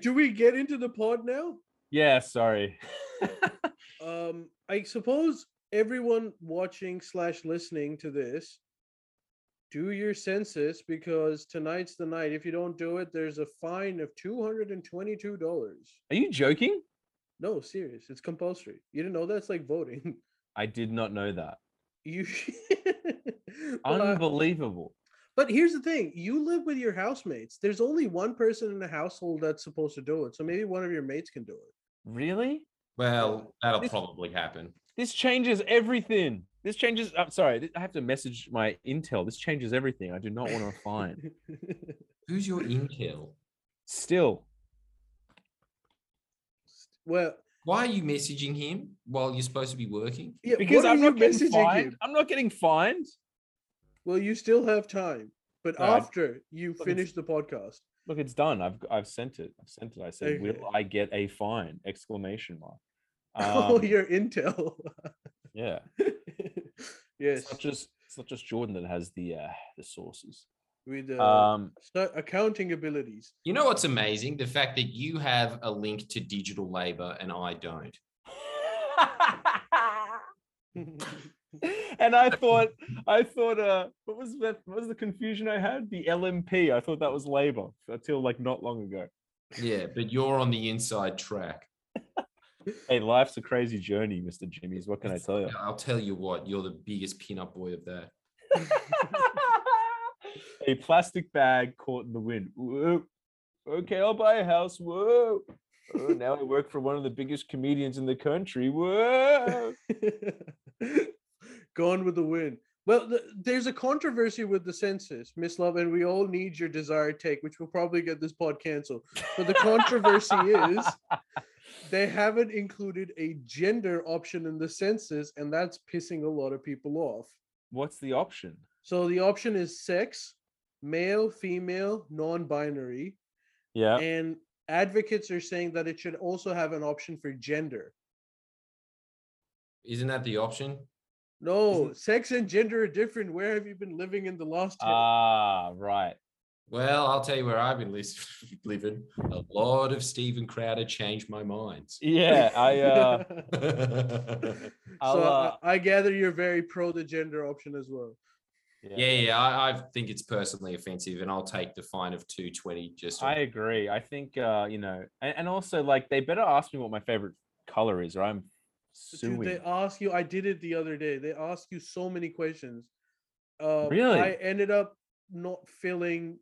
do we get into the pod now? Yeah, sorry. Um, I suppose everyone watching slash listening to this, do your census because tonight's the night. If you don't do it, there's a fine of two hundred and twenty-two dollars. Are you joking? No, serious. It's compulsory. You didn't know that's like voting. I did not know that. You. Well, Unbelievable. But here's the thing: you live with your housemates. There's only one person in the household that's supposed to do it. So maybe one of your mates can do it. Really? Well, that'll This- probably happen. This changes everything. This changes. I'm sorry. I have to message my intel. This changes everything. I do not want to find. Who's your intel? Still, well, Why are you messaging him while you're supposed to be working? yeah. because I'm not getting messaging fined. him? I'm not getting fined. Well, you still have time, but No, I- after you it's- finish the podcast. Look, it's done. I've I've sent it. I've sent it. I said, Okay. "Will I get a fine?" Exclamation mark. oh, Um, your intel. yeah. yes, It's not just it's not just Jordan that has the uh, the sources. with uh, Um, accounting abilities. You know what's amazing? The fact that you have a link to digital labor and I don't. and I thought, I thought, uh, what was that? What was the confusion I had? The LNP. I thought that was Labor until like not long ago. Yeah, but you're on the inside track. Hey, life's a crazy journey, Mister Jimmy's. What can I tell you? I'll tell you what, you're the biggest pin-up boy of that. a plastic bag caught in the wind. Whoa. Okay, I'll buy a house. Whoa. Oh, now I work for one of the biggest comedians in the country. Whoa. Gone with the wind. Well, th- there's a controversy with the census, Mislav, and we all need your desired take, which will probably get this pod canceled. But the controversy is they haven't included a gender option in the census, and that's pissing a lot of people off. What's the option? So the option is sex, male, female, non-binary, Yeah. and advocates are saying that it should also have an option for gender. Isn't that the option? No, sex and gender are different. Where have you been living in the last 10? Ah, right. Well, I'll tell you where I've been lis- living. A lot of Steven Crowder changed my mind. Yeah, I uh so I'll, uh, I, I gather you're very pro the gender option as well. yeah, yeah, I, I think it's personally offensive, and I'll take the fine of two twenty. Just I agree. I think uh, you know, and, and also like they better ask me what my favorite color is, or I'm suing. Dude, they ask you. I did it the other day. They ask you so many questions. Uh, Really? I ended up not filling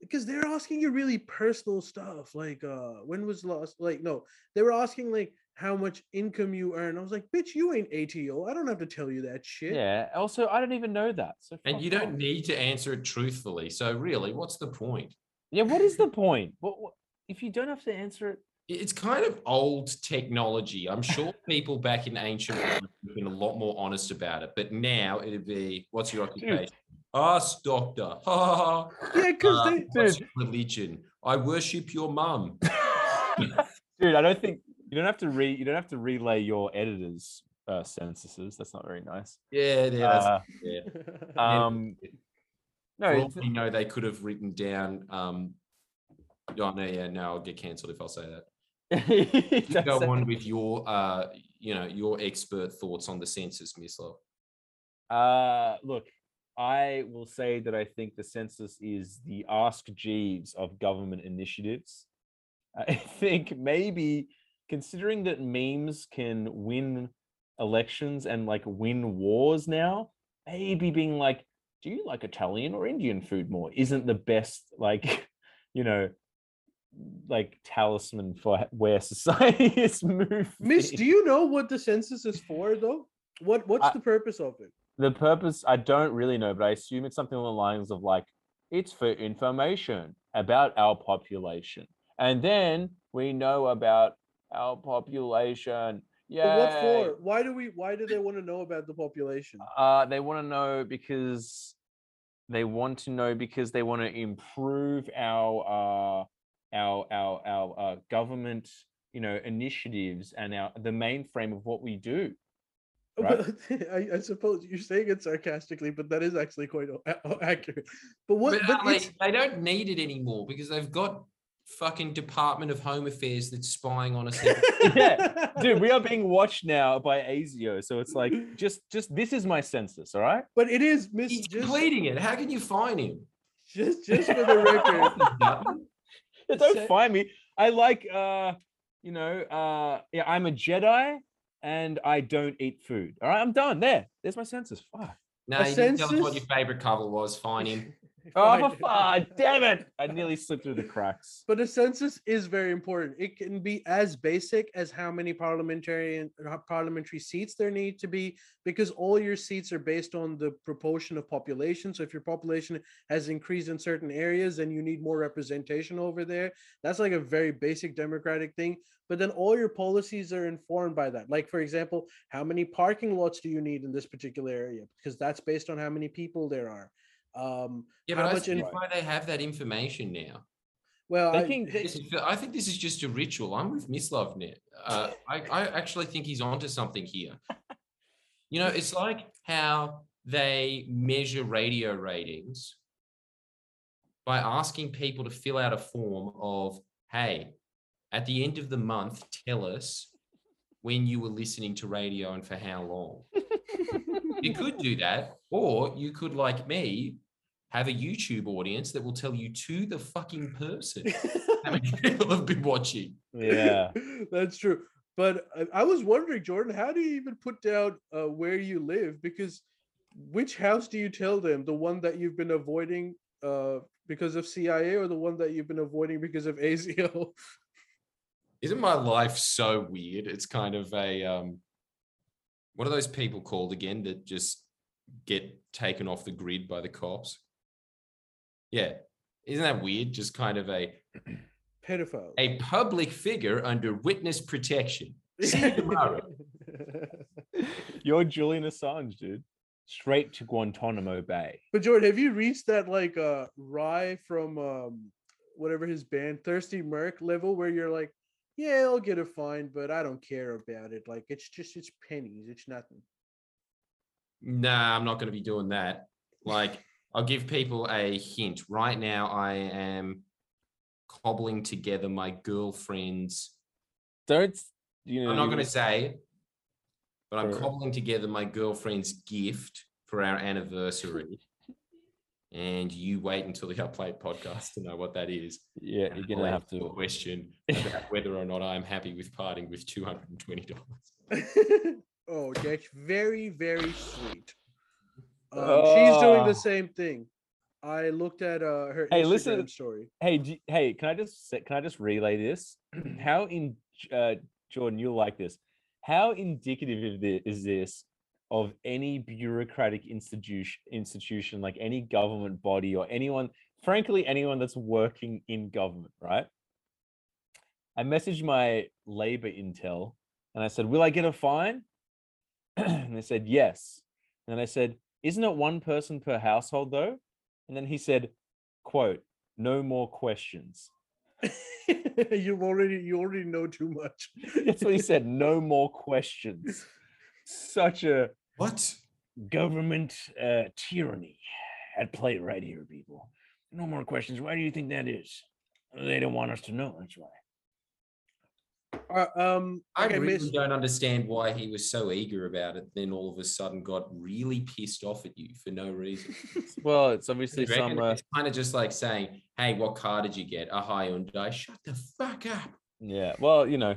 because they're asking you really personal stuff. Like, uh, when was the last? Like, no, they were asking like how much income you earn. I was like, bitch, you ain't ATO. I don't have to tell you that shit. yeah. Also, I don't even know that. So and fuck you don't need to answer it truthfully. So really, what's the point? Yeah. What is the point? What, what if you don't have to answer it? It's kind of old technology. I'm sure people back in ancient Rome have been a lot more honest about it, but now it'd be, "What's your occupation?" Ask doctor. Ha ha ha. Yeah, because Uh, they. what's your religion? I worship your mum. Dude, I don't think you don't have to re you don't have to relay your editor's uh, censuses. That's not very nice. Yeah, yeah, that's, Uh, yeah. um, no, For all it's- we know, they could have written down. Um, oh no, yeah, no, I'll get cancelled if I'll say that. You go on with your, uh, you know, your expert thoughts on the census, Mislav. Uh, look, I will say that I think the census is the Ask Jeeves of government initiatives. I think maybe considering that memes can win elections and like win wars now, maybe being like, do you like Italian or Indian food more? Isn't the best, like, you know, like talisman for where society is moving. Miss, do you know what the census is for, though? What What's I- the purpose of it? the purpose i don't really know but i assume it's something along the lines of like it's for information about our population and then we know about our population yeah But what for? Why do we? Why do they want to know about the population? uh they want to know because they want to know because they want to improve our uh our our our uh, government you know initiatives and our the mainframe of what we do right? I, I suppose you're saying it sarcastically, but that is actually quite accurate. But what? But, But, uh, they, they don't need it anymore because they've got fucking Department of Home Affairs that's spying on us. yeah, dude, we are being watched now by ASIO. So it's like, just, just this is my census, all right? But it is Miss. He's Just, completing it. How can you find him? just, just for the record, Yeah, Don't Say- find me. I like, uh, you know, uh, yeah, I'm a Jedi and I don't eat food. All right, I'm done. There, there's my census. Fuck. No, A you didn't tell us what your favorite cover was. Find him. Oh, fuck, damn it! I nearly slipped through the cracks. But a census is very important. It can be as basic as how many parliamentarian uh, parliamentary seats there need to be, because all your seats are based on the proportion of population. So if your population has increased in certain areas, then you need more representation over there. That's like a very basic democratic thing. But then all your policies are informed by that. Like for example, how many parking lots do you need in this particular area? Because that's based on how many people there are. Um, Yeah, How but I in- why they have that information now. well, I- Thinking, This is- I think this is just a ritual. I'm with Mislav now. Uh, I, I actually think he's onto something here. You know, it's like how they measure radio ratings by asking people to fill out a form of, hey, at the end of the month, tell us when you were listening to radio and for how long. you could do that, or you could, like me, have a YouTube audience that will tell you to the fucking person how many people have been watching. yeah. That's true. But I, I was wondering, Jordan, how do you even put down uh, where you live? Because which house do you tell them? The one that you've been avoiding uh, because of CIA, or the one that you've been avoiding because of ASIO? Isn't my life so weird? It's kind of a um what are those people called again that just get taken off the grid by the cops? Yeah. Isn't that weird? Just kind of a Pedophile. a public figure under witness protection. See you tomorrow. You're Julian Assange, dude. Straight to Guantanamo Bay. but Jordan, have you reached that like uh Rai from um whatever his band Thirsty Merc level where you're like, yeah, I'll get a fine, but I don't care about it. Like it's just it's pennies, it's nothing. Nah, I'm not going to be doing that. Like, I'll give people a hint. Right now, I am cobbling together my girlfriend's. Don't you know? I'm not going to say, but I'm cobbling together my girlfriend's gift for our anniversary. And you wait until the Upplate podcast to know what that is. Yeah, And you're gonna have to. question about whether or not I'm happy with parting with two hundred and twenty dollars. oh, that's very, very sweet. Um, she's doing Ah. the same thing. I looked at uh, her Hey, Instagram listen- story. Hey, hey, can I just can I just relay this? How in uh, Jordan, you'll like this. How indicative is this of any bureaucratic institution, institution like any government body or anyone, frankly, anyone that's working in government, right? I messaged my labor intel and I said, "Will I get a fine?" and they said, "Yes." And I said, "Isn't it one person per household though?" And then he said, "Quote: No more questions." you already you already know too much. That's what he said. No more questions. Such a What? government uh, tyranny at play right here, people. No more questions. Why do you think that is? They don't want us to know. That's why. Uh, um, I okay, really Miss- don't understand why he was so eager about it. Then all of a sudden got really pissed off at you for no reason. Well, it's obviously some. Uh, it's kind of just like saying, "Hey, what car did you get? A high Hyundai." Shut the fuck up. yeah. Well, you know,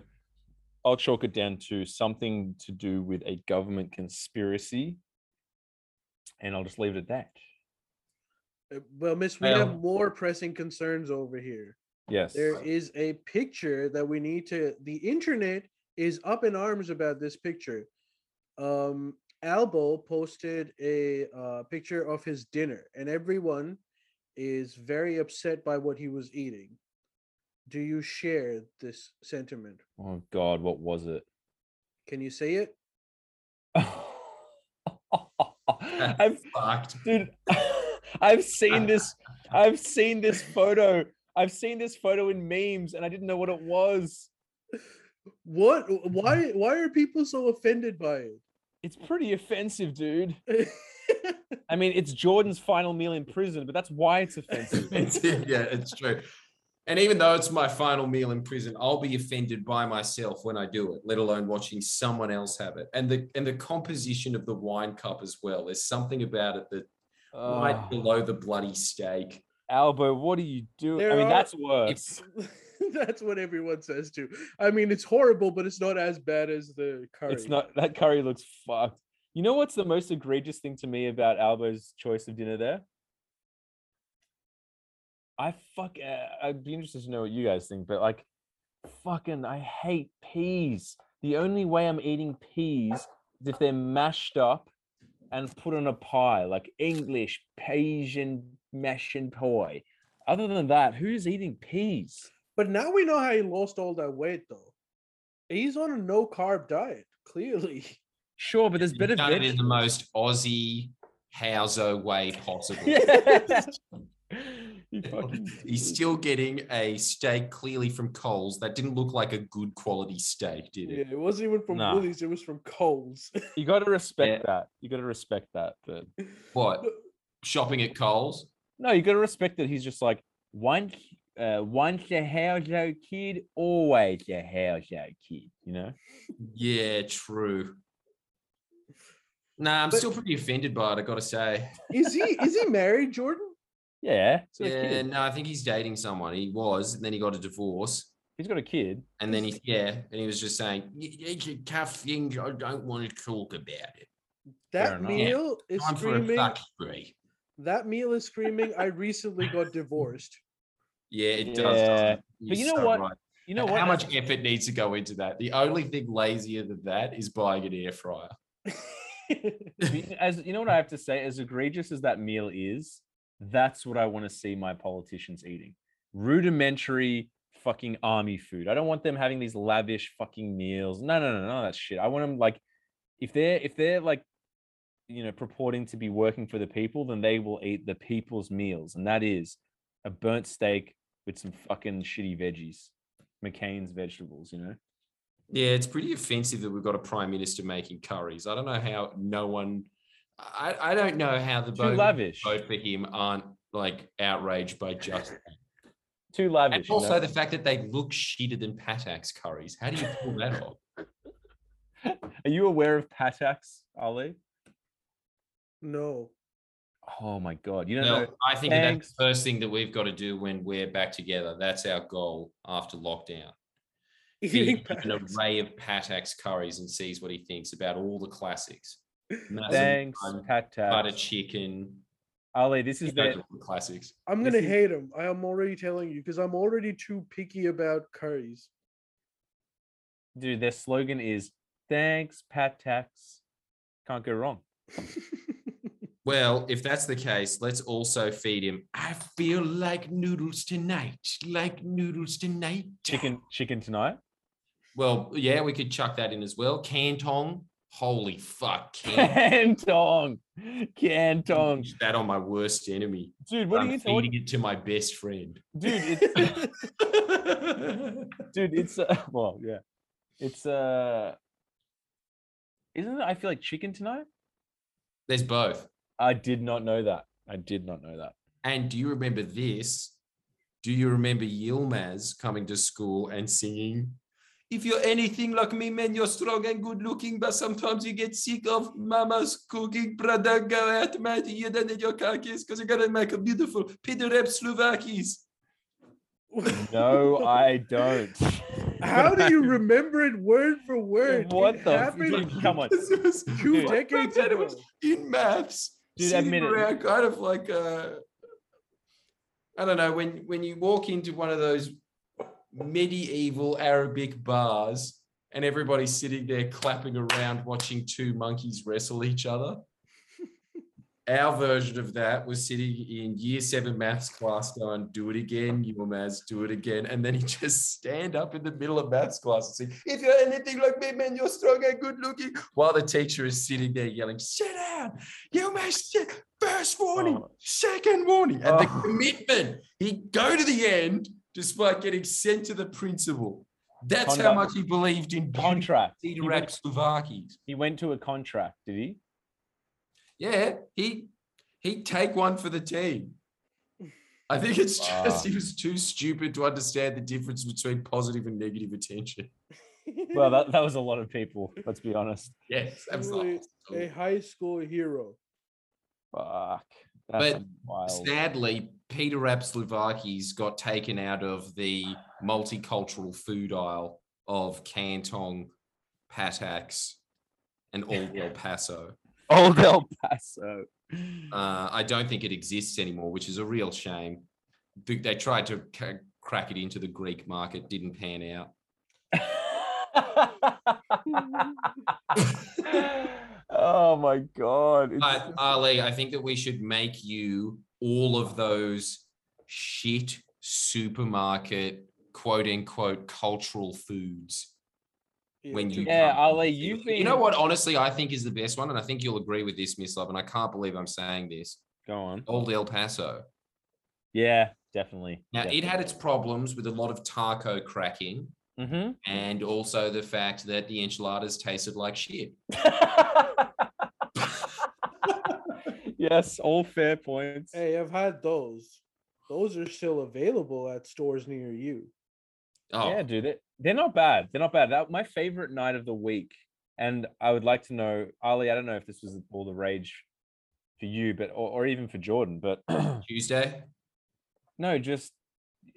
I'll chalk it down to something to do with a government conspiracy, and I'll just leave it at that. uh, well, Miss, we Well- have more pressing concerns over here. Yes. There is a picture that we need to. The internet is up in arms about this picture. Um, Albo posted a uh, picture of his dinner, and everyone is very upset by what he was eating. Do you share this sentiment? Oh God, what was it? Can you say it? I've Fucked. dude i've seen this i've seen this photo i've seen this photo in memes and i didn't know what it was What? Why? Why are people so offended by it? it's pretty offensive dude i mean it's jordan's final meal in prison but that's why it's offensive It's- yeah, it's true. And even though it's my final meal in prison, I'll be offended by myself when I do it, let alone watching someone else have it. And the and the composition of the wine cup as well. There's something about it that right below the bloody steak. Albo, what are you doing? There I mean, are- that's worse. That's what everyone says too. I mean, it's horrible, but it's not as bad as the curry. It's not that curry looks fucked. You know what's the most egregious thing to me about Albo's choice of dinner there? I fuck. Uh, I'd be interested to know what you guys think, but like, fucking, I hate peas. The only way I'm eating peas is if they're mashed up and put on a pie, like English Asian mash and pie. Other than that, who's eating peas? But now we know how he lost all that weight, though. He's on a no carb diet, clearly. Sure, but there's He's better done it in the most Aussie Hauser way possible. Yeah. You fucking He's still getting a steak clearly from Coles that didn't look like a good quality steak, did it? Yeah, it? it wasn't even from Nah. Woolies, it was from Coles. you got to respect Yeah. that. You got to respect that. But What? Shopping at Coles? no, you got to respect that he's just like once, uh, once a Houso kid, always a Houso kid. You know? Yeah, true. Nah, I'm But- still pretty offended by it, I gotta say. is he is he married, Jordan? Yeah. He's got a Yeah, kid. no, I think he's dating someone. He was, and then he got a divorce. He's got a kid. And then he, yeah, and he was just saying, "Y- It's a tough thing. I don't want to talk about it. That enough. meal is Time for a screaming. fuck spree. That meal is screaming. I recently got divorced. Yeah, it does. Yeah, doesn't it? but You're know so what? right. You know what? How much effort needs to go into that? The only thing lazier than that is buying an air fryer. as you know what I have to say, as egregious as that meal is, that's what I want to see my politicians eating. Rudimentary fucking army food. I don't want them having these lavish fucking meals. No, no, no, no, that shit. I want them like if they're if they're like you know purporting to be working for the people, then they will eat the people's meals, and that is a burnt steak with some fucking shitty veggies, McCain's vegetables. You know. Yeah, it's pretty offensive that we've got a prime minister making curries. I don't know how no one. I, I don't know how the Too vote, lavish. vote for him aren't like outraged by just that. Too and lavish. you know? also the fact that they look shitter than Patak's curries. How do you pull that off? Are you aware of Patak's, Ali? no. Oh my god! You don't Well, know. I think that that's the first thing that we've got to do when we're back together. That's our goal after lockdown. Eating Feed an array of Patak's curries and sees what he thinks about all the classics. Massive Thanks, bun, Pat butter chicken. Ali, this is the the classics. I'm gonna is- hate him. I am already telling you because I'm already too picky about curries. dude. Their slogan is "Thanks, Pat Tax." Can't go wrong. Well, if that's the case, let's also feed him. I feel like noodles tonight. Like noodles tonight. Chicken, chicken tonight. Well, yeah, we could chuck that in as well. Kan Tong. Holy fuck, Kan Tong. Cantong, that on my worst enemy. dude. What I'm are you feeding talking, it to my best friend. dude? It's dude. It's uh, well, yeah. It's uh, isn't it? I feel like chicken tonight. There's both. I did not know that. I did not know that. And do you remember this? Do you remember Yilmaz coming to school and singing? If you're anything like me, man, you're strong and good looking, but sometimes you get sick of mama's cooking. Brother, go out, mate, you don't need your carcass because you're going to make a beautiful Piderep Slovakis. No, I don't. How do you remember it word for word? What It the f- happened dude, come on. This was- two Dude. decades It was in maths. Dude, sitting admit it. around kind of like uh, I don't know when when you walk into one of those medieval Arabic bars and everybody's sitting there clapping around watching two monkeys wrestle each other. Our version of that was sitting in year seven maths class going, do it again, Yilmaz, do it again. And then he just stand up in the middle of maths class and say, if you're anything like me, man, you're strong and good looking. While the teacher is sitting there yelling, sit down, Yilmaz, sit. First warning, Oh. second warning. And the Oh. commitment, he'd go to the end despite getting sent to the principal. That's how much he believed in Contract. He Peter went, Slovakis. he went to a contract, did he? Yeah, he he'd take one for the team. I think it's just Ah. he was too stupid to understand the difference between positive and negative attention. Well, that, that was a lot of people. Let's be honest. Yes, absolutely. a high school hero. Fuck. That's But wild. Sadly, Peter Rapslovakis got taken out of the multicultural food aisle of Canton, Patak's, and Old El Paso. Old El Paso. Uh, I don't think it exists anymore, which is a real shame. They they tried to ca- crack it into the Greek market, didn't pan out. oh my god. But Ali, I think that we should make you all of those shit supermarket quote unquote cultural foods. when you Yeah, come. Ali, you've you know what honestly I think is the best one, and I think you'll agree with this, Mislav, and I can't believe I'm saying this. Go on. Old El Paso. Yeah, definitely. Now it had its problems with a lot of taco cracking hmm and also the fact that the enchiladas tasted like shit. yes, all fair points. Hey, I've had those. Those are still available at stores near you. Oh, Yeah, dude, they, they're not bad. They're not bad. That my favorite night of the week, and I would like to know, Ali. I don't know if this was all the rage for you, but or, or even for Jordan, but Tuesday. no, just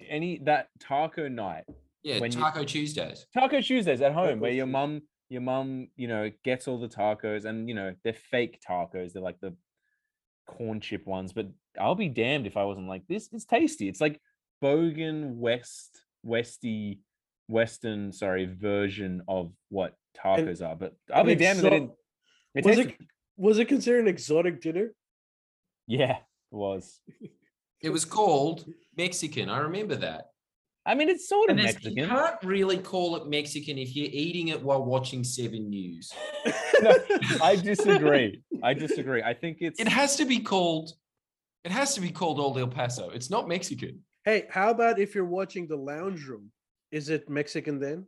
any that taco night, Yeah, When you- Taco Tuesdays. Taco Tuesdays at home, Taco where your Tuesdays. mum, your mum, you know, gets all the tacos, and you know they're fake tacos. They're like the corn chip ones, but I'll be damned if I wasn't like this. It's tasty. It's like Bogan West Westy Western, sorry, version of what And- tacos are. But I'll be and damned if they didn't. It Was tasted, it was it considered an exotic dinner? yeah, it was. It was called Mexican. I remember that. I mean, it's sort of And there's- you can't really call it Mexican if you're eating it while watching Seven News. No, I disagree. I disagree. I think it's It has to be called. It has to be called Old El Paso. It's not Mexican. Hey, how about if you're watching the lounge room? Is it Mexican then?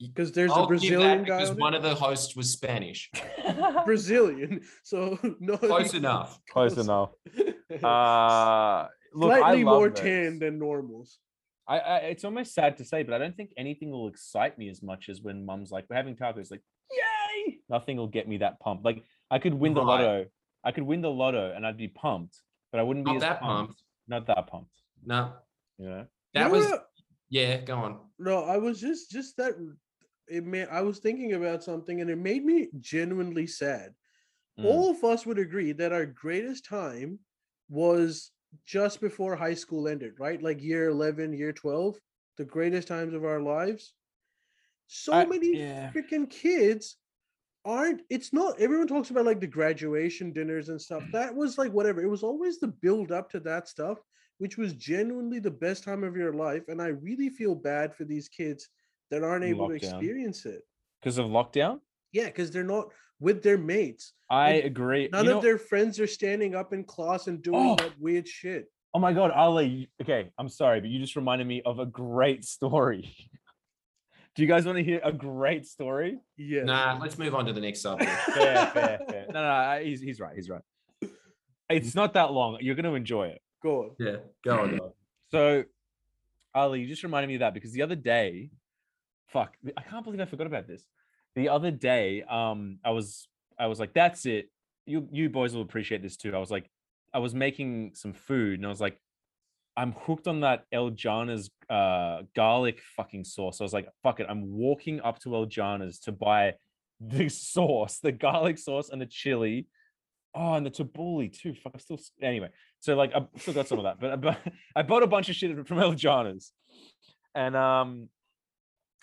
Because there's I'll a give Brazilian that guy because on one it. of the hosts was Spanish. Brazilian. So no Close enough. close enough. Uh, look, I Slightly love more those. tan than normals. I, I, it's almost sad to say, but I don't think anything will excite me as much as when mum's like, "We're having tacos." Like, yay! Nothing will get me that pumped. Like, I could win the Right. lotto. I could win the lotto, and I'd be pumped, but I wouldn't be Not as that pumped. pumped. Not that pumped. No, You know. that You was. what? Yeah, go on. No, I was just just that it made I was thinking about something and it made me genuinely sad. Mm. All of us would agree that our greatest time was just before high school ended, right? Like year 11, year 12, the greatest times of our lives. So I- many yeah. freaking kids aren't it's not everyone talks about like the graduation dinners and stuff. Mm. That was like whatever. It was always the build up to that stuff which was genuinely the best time of your life and I really feel bad for these kids that aren't able to experience it. Because of lockdown. Yeah, because they're not with their mates. I And agree. None You of know- their friends are standing up in class and doing Oh. that weird shit. Oh my god, Ali. Okay, I'm sorry, but you just reminded me of a great story. Do you guys want to hear a great story? Yeah. Nah, let's move on to the next subject. fair, fair, fair. No, no, he's he's right. He's right. It's not that long. You're going to enjoy it. Go on. yeah, go on. Go on. So, Ali, you just reminded me of that because the other day, fuck, I can't believe I forgot about this. The other day, um, I was I was like, that's it. You you boys will appreciate this too. I was like, I was making some food and I was like, I'm hooked on that El Jannah's uh garlic fucking sauce. I was like, fuck it. I'm walking up to El Jannah's to buy the sauce, the garlic sauce and the chili. Oh, and the tabbouleh too. Fuck, I still anyway. So like I still got some of that, but bought, I bought a bunch of shit from El Jannah's, and um,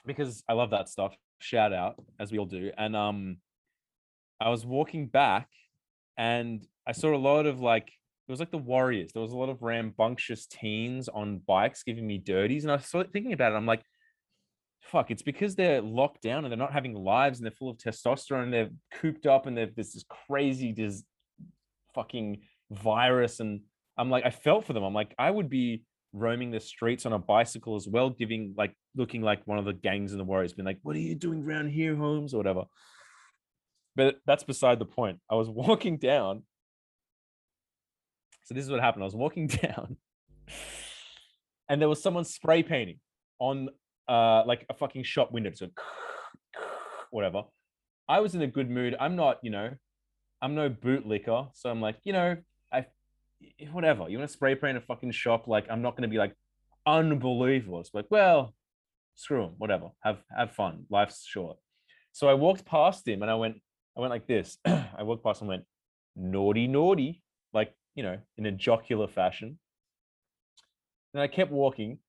because I love that stuff. Shout out as we all do. And um, I was walking back, and I saw a lot of like it was like the Warriors. There was a lot of rambunctious teens on bikes giving me dirties, and I started thinking about it. I'm like, fuck, it's because they're locked down and they're not having lives, and they're full of testosterone, and they're cooped up, and they're this crazy dis- fucking virus and i'm like i felt for them i'm like i would be roaming the streets on a bicycle as well giving like looking like one of the gangs in the warriors being like what are you doing around here holmes or whatever but that's beside the point i was walking down so this is what happened i was walking down and there was someone spray painting on uh like a fucking shop window. So whatever. I was in a good mood. I'm not, you know, I'm no bootlicker, so I'm like, you know, whatever. You want to spray paint a fucking shop? Like, I'm not going to be like unbelievable. It's like, well, screw him, whatever. Have have fun. Life's short. So I walked past him and I went, I went like this. I walked past and went, naughty, naughty, like, you know, in a jocular fashion. And I kept walking,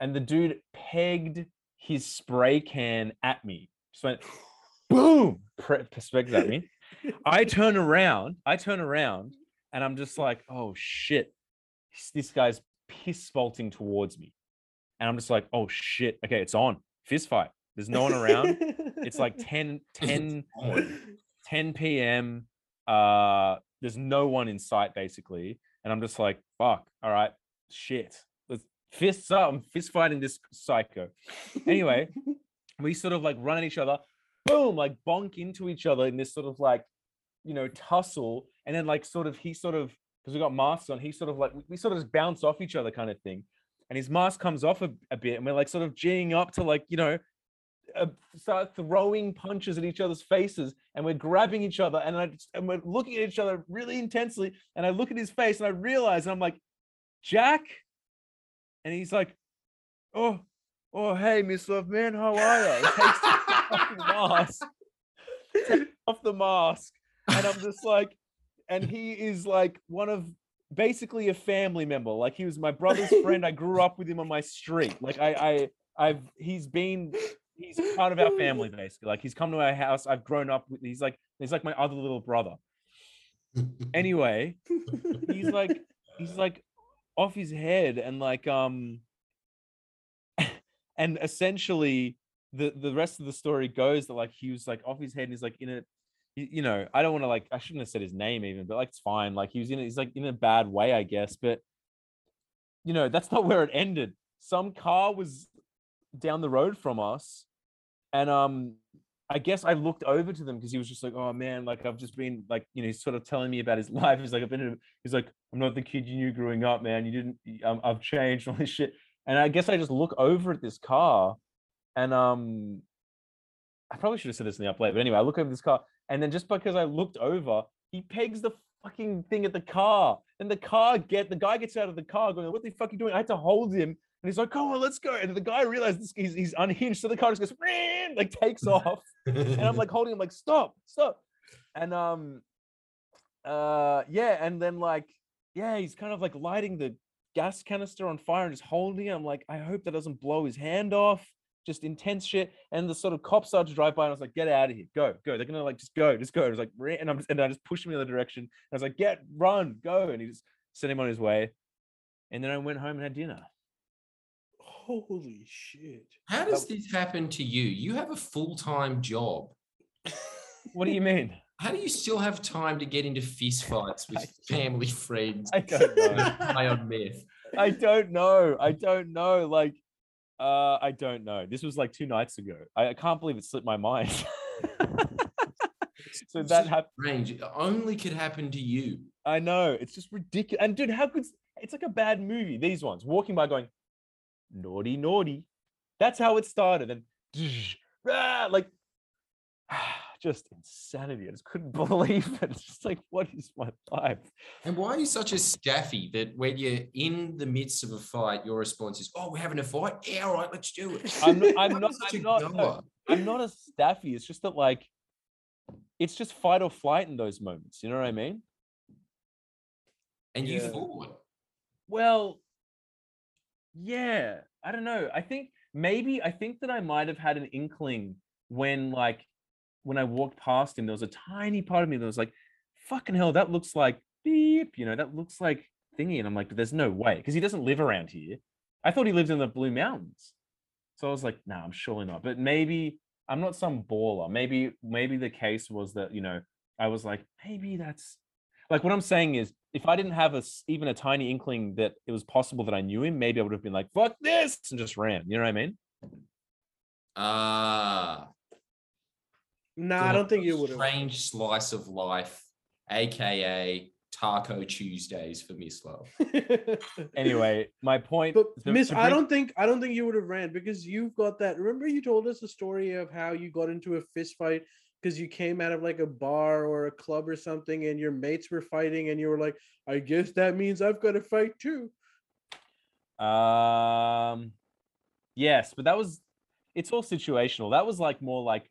and the dude pegged his spray can at me. Just went boom, pre- perspective at me. I turn around, I turn around, and I'm just like, oh shit, this guy's piss bolting towards me. And I'm just like, oh shit, okay, it's on. Fist fight. There's no one around. It's like 10, 10, 10 p.m. Uh, there's no one in sight basically. And I'm just like, fuck, all right, shit. Let's fists up. I'm fist fighting this psycho. Anyway, we sort of like run at each other, boom, like bonk into each other in this sort of like, you know, tussle. And then like sort of he sort of because we got masks on, he sort of like we, we sort of just bounce off each other kind of thing. And his mask comes off a, a bit, and we're like sort of geeing up to like, you know, uh, start throwing punches at each other's faces and we're grabbing each other and, I, just- and we're looking at each other really intensely and i look at his face and i realize and i'm like jack and he's like oh oh hey Mislav man how are you takes the fucking mask takes off the mask and i'm just like and he is like one of basically a family member. Like he was my brother's friend. I grew up with him on my street. Like i i i've he's been he's part of our family basically. Like he's come to our house. I've grown up with he's like he's like my other little brother. Anyway he's like he's like off his head and like um and essentially the the rest of the story goes that like he was like off his head and he's like in a you know i don't want to like i shouldn't have said his name even but like it's fine like he was in he's like in a bad way i guess but you know that's not where it ended. Some car was down the road from us and um i guess i looked over to them because he was just like oh man like i've just been like you know he's sort of telling me about his life he's like i've been in a, he's like i'm not the kid you knew growing up man you didn't um, i've changed all this shit and i guess i just look over at this car and um i probably should have said this in the update but anyway i look over this car and then just because i looked over he pegs the fucking thing at the car and the car get the guy gets out of the car going what the fuck are you doing i had to hold him and he's like, "Come on, let's go." And the guy realized this, he's, he's unhinged, so the car just goes, like takes off. and I'm like holding him, like, "Stop, stop!" And um, uh, yeah, and then like, yeah, he's kind of like lighting the gas canister on fire and just holding it. I'm like, I hope that doesn't blow his hand off. Just intense shit. And the sort of cops started to drive by, and I was like, "Get out of here, go, go!" They're gonna like just go, just go. I was like, "Ring," and I'm just, and I just pushed him in the other direction. And I was like, "Get, run, go!" And he just sent him on his way. And then I went home and had dinner. Holy shit. How does this happen to you? You have a full time job. What do you mean? How do you still have time to get into fist fights with family friends? I don't know. High on meth. I don't know. I don't know. Like, uh, I don't know. This was like two nights ago. I, I can't believe it slipped my mind. so It's that happened. strange. It only could happen to you. I know. It's just ridiculous. And dude, how could it's like a bad movie? These ones walking by going, naughty, naughty. That's how it started. And ah, like, just insanity. I just couldn't believe it. It's just like, what is my life? And why are you such a um, staffy that when you're in the midst of a fight, your response is, "Oh, we're having a fight. Yeah, all right, let's do it." I'm not- I'm not- I'm a not-? I'm not a staffy. It's just that like it's just fight or flight in those moments. You know what I mean? And you Yeah. Well, yeah. I don't know. I think maybe I think that I might have had an inkling when like when I walked past him, there was a tiny part of me that was like, fucking hell, that looks like beep, you know, that looks like thingy. And I'm like, there's no way. Because he doesn't live around here. I thought he lived in the Blue Mountains. So I was like, no, I'm surely not. But maybe I'm not some baller. Maybe, maybe the case was that, you know, I was like, maybe that's like what I'm saying is if I didn't have a, even a tiny inkling that it was possible that I knew him, maybe I would have been like, fuck this, and just ran. You know what I mean? Ah, Nah, I don't think you would have. Strange slice of life, aka Taco Tuesdays for Mislav. Anyway, my point. But to- Miss, to I don't think I don't think you would have ran because you've got that. Remember, you told us a story of how you got into a fist fight because you came out of like a bar or a club or something, and your mates were fighting, and you were like, "I guess that means I've got to fight too." Um, yes, but that was. It's all situational. That was like more like,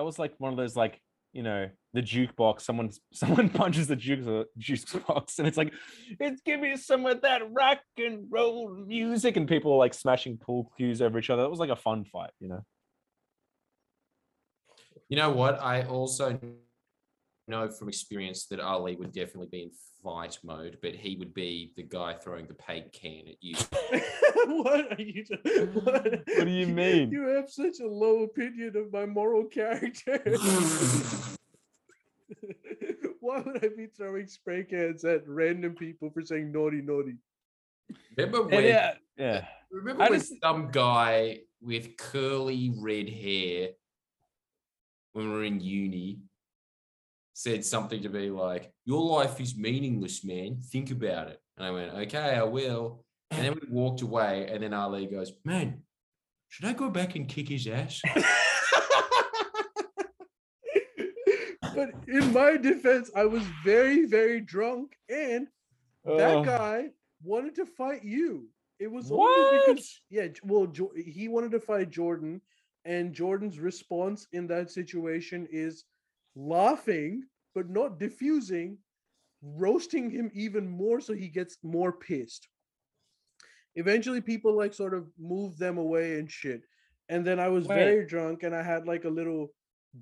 that was like one of those like you know the jukebox. Someone someone punches the juke uh, jukebox, and it's like, it's give me some of that rock and roll music, and people are like smashing pool cues over each other. That was like a fun fight, you know. You know what? I also know from experience that Ali would definitely be in fight mode, but he would be the guy throwing the paint can at you. what are you? do- What, What do you mean? You have such a low opinion of my moral character. Why would I be throwing spray cans at random people for saying naughty naughty? Remember Yeah, when? yeah, yeah. Remember I when just- some guy with curly red hair, when we were in uni, said something to me like, "Your life is meaningless, man. Think about it." And I went, "Okay, I will." And then we walked away, and then Ali goes, "Man, should I go back and kick his ass?" but in my defense, I was very, very drunk, and that Oh, guy wanted to fight you. It was only What? because yeah, well, he wanted to fight Jordan, and Jordan's response in that situation is laughing but not diffusing, roasting him even more so he gets more pissed. Eventually, people like sort of moved them away and shit. And then I was Wait. very drunk, and I had like a little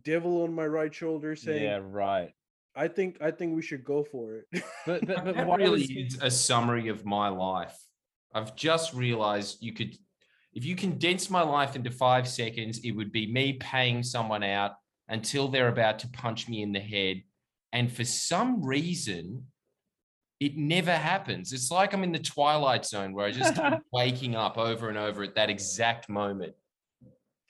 devil on my right shoulder saying, yeah, right. "I think I think we should go for it." But, but, but that really was is a summary of my life. I've just realized you could, if you condense my life into five seconds, it would be me paying someone out until they're about to punch me in the head. And for some reason, it never happens. It's like I'm in the twilight zone where I just keep waking up over and over at that exact moment.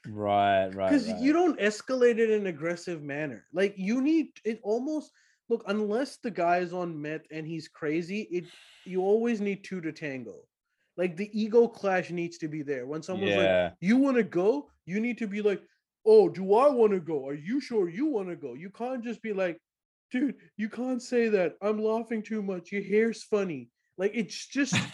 Right, right. because right. you don't escalate it in an aggressive manner like you need it almost look unless the guy is on meth and he's crazy it you always need two to tango like the ego clash needs to be there when someone's like you want to go you need to be like oh do i want to go are you sure you want to go you can't just be like dude you can't say that i'm laughing too much your hair's funny like it's just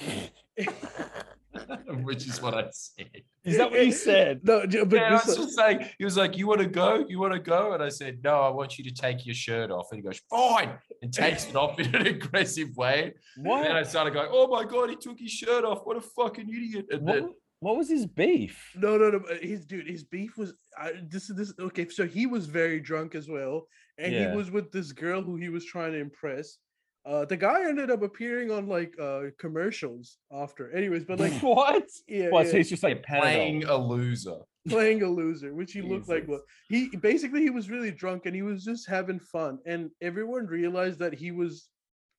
Which is what I said. Is that what you said? no but Yeah, I was this- just saying, he was like, You want to go? You want to go? And I said, No, I want you to take your shirt off. And he goes, Fine. And takes it off in an aggressive way. What? And then I started going, Oh my God, he took his shirt off. What a fucking idiot. And What, then, what was his beef? No, no, no. but His dude, his beef was I, this is this. Okay, so he was very drunk as well, and Yeah. he was with this girl who he was trying to impress. Uh, the guy ended up appearing on like uh commercials after. Anyways, but like what? yeah, What? yeah, So he's just like playing playing. a loser. playing a loser, which he looked like. Jesus. What he basically he was really drunk and he was just having fun, and everyone realized that he was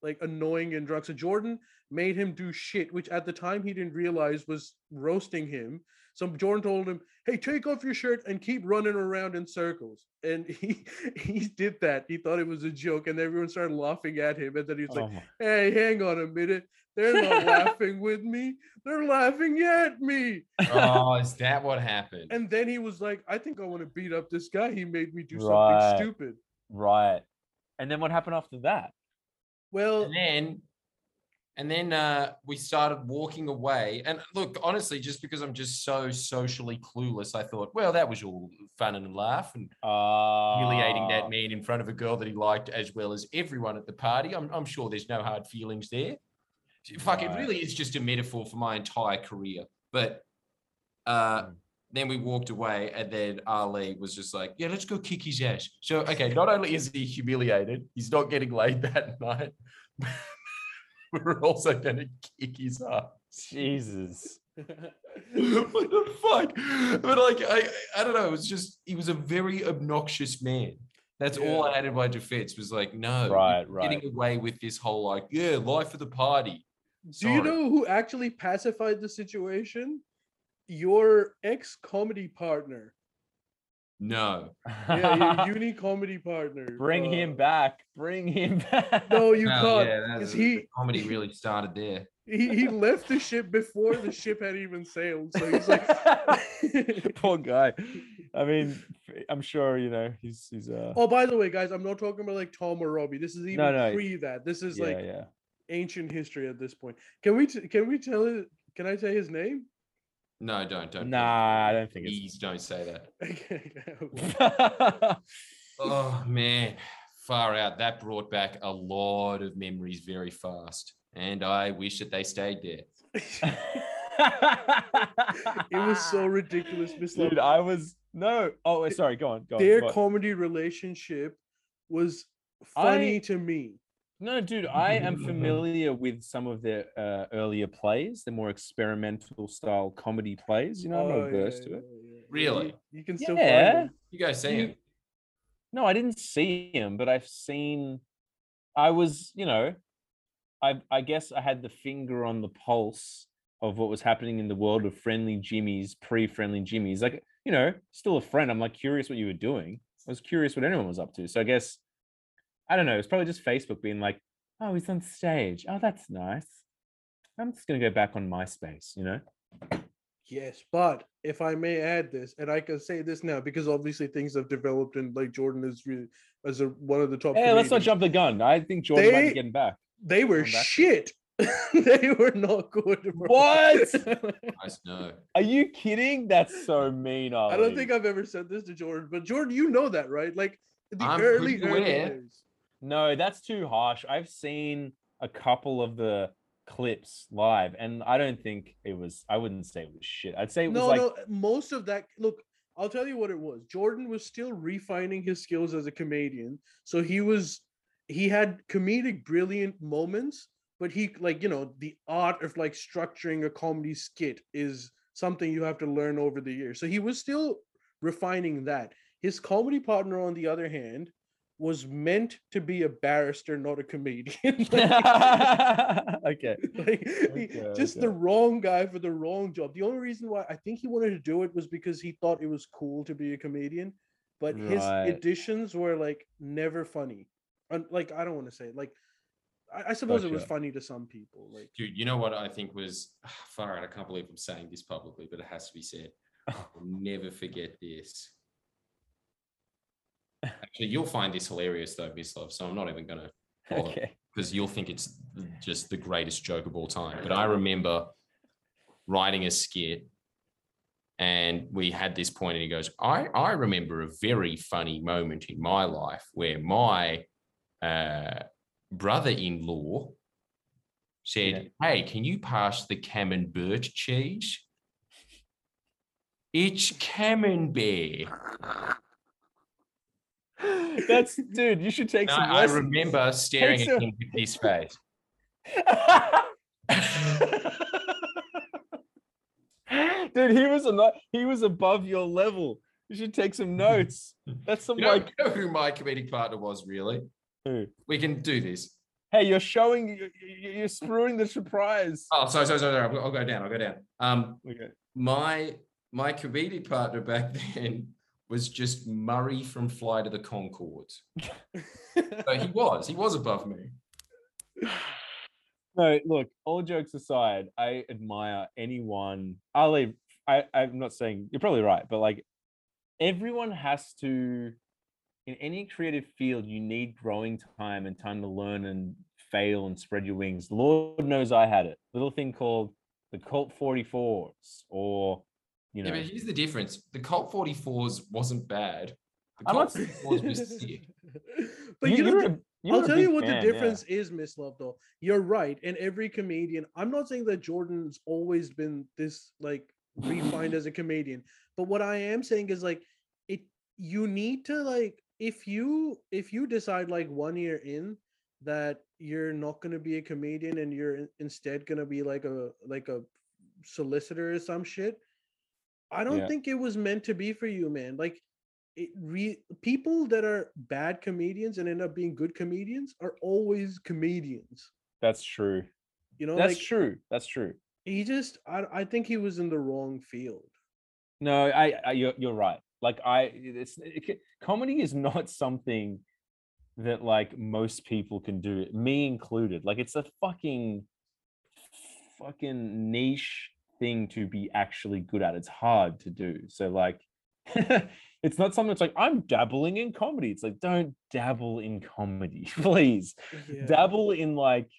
like annoying and drunk. So Jordan made him do shit, which at the time he didn't realize was roasting him. So Jordan told him, "Hey, take off your shirt and keep running around in circles." And he he did that. He thought it was a joke, and everyone started laughing at him. And then he was like, Oh my- "Hey, hang on a minute. They're not laughing with me. They're laughing at me." Oh, is that what happened? And then he was like, "I think I want to beat up this guy. He made me do Right. something stupid." right. And then what happened after that? Well, And then and then uh, we started walking away. And look, honestly, just because I'm just so socially clueless, I thought, well, that was all fun and laugh and Uh, humiliating that man in front of a girl that he liked as well as everyone at the party. I'm, I'm sure there's no hard feelings there. Fuck, it really is just a metaphor for my entire career. But uh, Mm. then we walked away, and then Ali was just like, "Yeah, let's go kick his ass." So, okay, not only is he humiliated, he's not getting laid that night. We're also going to kick his ass. Jesus. what the fuck? But like, I, I don't know. It was just he was a very obnoxious man. That's all I Yeah. had in my defense. Was like, no, Right, right. getting away with this whole like, yeah, life of the party. do you know who actually pacified the situation? Your ex comedy partner. No. Yeah, your uni comedy partner. Bring uh, him back. Bring him back. No, you Well, can't. yeah, that- Because the he, comedy really started there. he he left the ship before the ship had even sailed. So he's like, Poor guy. I mean, I'm sure you know he's he's uh. oh, by the way, guys, I'm not talking about like Tom or Robbie. This is even No, no. pre that. This is yeah, like yeah. ancient history at this point. Can we t- can we tell it? Can I say his name? No, don't, don't. Nah, I don't think Please don't say that. Oh man, far out. That brought back a lot of memories very fast. And I wish that they stayed there. it was so ridiculous, Mislav. Dude, I was no. Oh, sorry. Go on. Go on. Their go on. comedy relationship was funny I- to me. No, dude, I am familiar with some of their uh, earlier plays, the more experimental style comedy plays. You know, I'm Oh, not yeah, averse to yeah, it. yeah. Really? You, you can still Yeah. find them. You guys see him. No, I didn't see him, but I've seen. I was, you know, I I guess I had the finger on the pulse of what was happening in the world of friendly Jordies, pre-friendly Jordies. Like, you know, still a friend. I'm like curious what you were doing. I was curious what anyone was up to. So I guess I don't know. It's probably just Facebook being like, "Oh, he's on stage. Oh, that's nice. I'm just gonna go back on MySpace." You know. Yes, but if I may add this, and I can say this now because obviously things have developed, and like Jordan is really as a, one of the top. Hey, let's not jump the gun. I think Jordan might be getting back. They were back. shit. they were not good. bro. What? Guys, no. Are you kidding? That's so mean. I don't think I've ever said this to Jordan, but Jordan, you know that, right? Like the I'm early, pretty early days. No, that's too harsh. I've seen a couple of the clips live, and I don't think it was. I wouldn't say it was shit. I'd say it was No, like no, most of that. Look, I'll tell you what it was. Jordan was still refining his skills as a comedian, so he was he had comedic brilliant moments, but he like you know the art of like structuring a comedy skit is something you have to learn over the years. So he was still refining that. His comedy partner, on the other hand, was meant to be a barrister, not a comedian. okay. like Okay, just okay. the wrong guy for the wrong job. The only reason why I think he wanted to do it was because he thought it was cool to be a comedian, but his Right. editions were like never funny. Un- like I don't want to say it. like I, I suppose it was funny to some people. Like Dude, you know what I think was far out? I can't believe I'm saying this publicly, but it has to be said. I'll never forget this. Actually, you'll find this hilarious though, Mislav. So I'm not even gonna bother Okay. because you'll think it's just the greatest joke of all time. But I remember writing a skit and we had this point and he goes, I, I remember a very funny moment in my life where my uh, brother-in-law said, Hey, can you pass the camembert cheese? It's camembert. That's dude. You should take And some. I, I lessons. remember staring Take at some- him with this face. Dude, he was a he was above your level. You should take some notes. That's some You know, like, you know who my comedic partner was, really? Who? We can do this. hey, you're showing, you- you- you're screwing the surprise. Oh, sorry, sorry, sorry. sorry. I'll, I'll go down. I'll go down. Um, Okay. my my comedic partner back then was just Murray from Flight of the Conchords. So he was, he was above me. No, look, all jokes aside, I admire anyone. I'll leave. I, I'm not saying you're probably right, but like everyone has to, in any creative field, you need growing time and time to learn and fail and spread your wings. Lord knows I had it. Little thing called the Colt 44s, or, you know, Yeah, but here's the difference. The Colt 44s wasn't bad. The I'm Colt 44s was sick. but you, you know, you're, you're I'll tell you what fan, the yeah. difference is, Mislav. Though you're right, and every comedian. I'm not saying that Jordan's always been this like refined as a comedian, but what I am saying is like it. You need to like if you if you decide like one year in that you're not going to be a comedian and you're instead going to be like a like a solicitor or some shit. I don't Yeah. think it was meant to be for you, man. Like it re- people that are bad comedians and end up being good comedians are always comedians. That's true. You know, That's like true. That's true. he just I I think he was in the wrong field. No, I, I you're, you're right. Like I, it's it, comedy is not something that like most people can do, me included. Like it's a fucking, fucking niche thing to be actually good at. It's hard to do. So like, it's not something that's like I'm dabbling in comedy. It's like don't dabble in comedy, please. Yeah. Dabble in like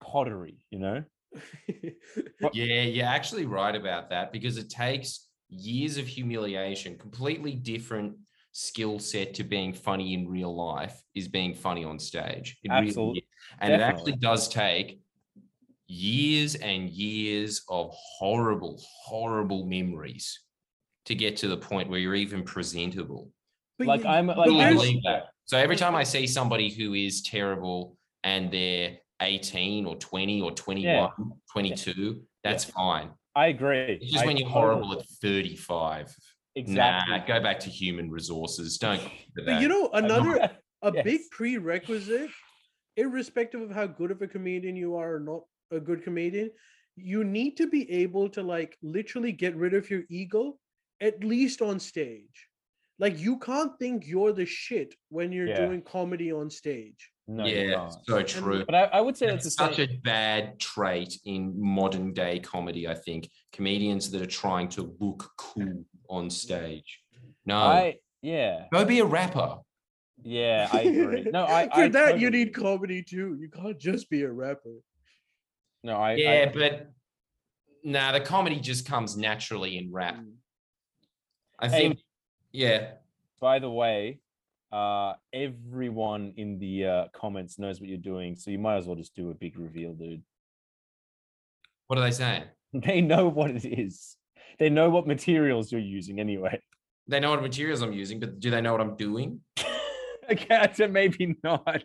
pottery. You know. Yeah, you're actually right about that because it takes years of humiliation, completely different skill set to being funny in real life is being funny on stage. It really Absolute- is. And it actually does take years and years of horrible, horrible memories to get to the point where you're even presentable. But Like, you- I'm- like, I believe that. So every time I see somebody who is terrible and they're 18 or 20 or 21, 22, that's fine. I agree. It's just I when you're totally- horrible at 35. Exactly. Nah, go back to human resources. Don't but you know, another a big prerequisite, irrespective of how good of a comedian you are or not a good comedian, you need to be able to like literally get rid of your ego, at least on stage. Like you can't think you're the shit when you're Yeah. doing comedy on stage. No, yeah, so true. But I, I would say It's that's the such same. a bad trait in modern day comedy, I think. Comedians that are trying to look cool on stage. No, I yeah go be a rapper. yeah I agree. No, I For I that you need comedy too. You can't just be a rapper. No I Yeah, I, but nah, the comedy just comes naturally in rap. Mm. I Hey. think, yeah. by the way, uh, everyone in the uh, comments knows what you're doing, so you might as well just do a big reveal, dude. What are they saying? They know what it is. They know what materials you're using anyway. They know what materials I'm using, but do they know what I'm doing? okay, so maybe not.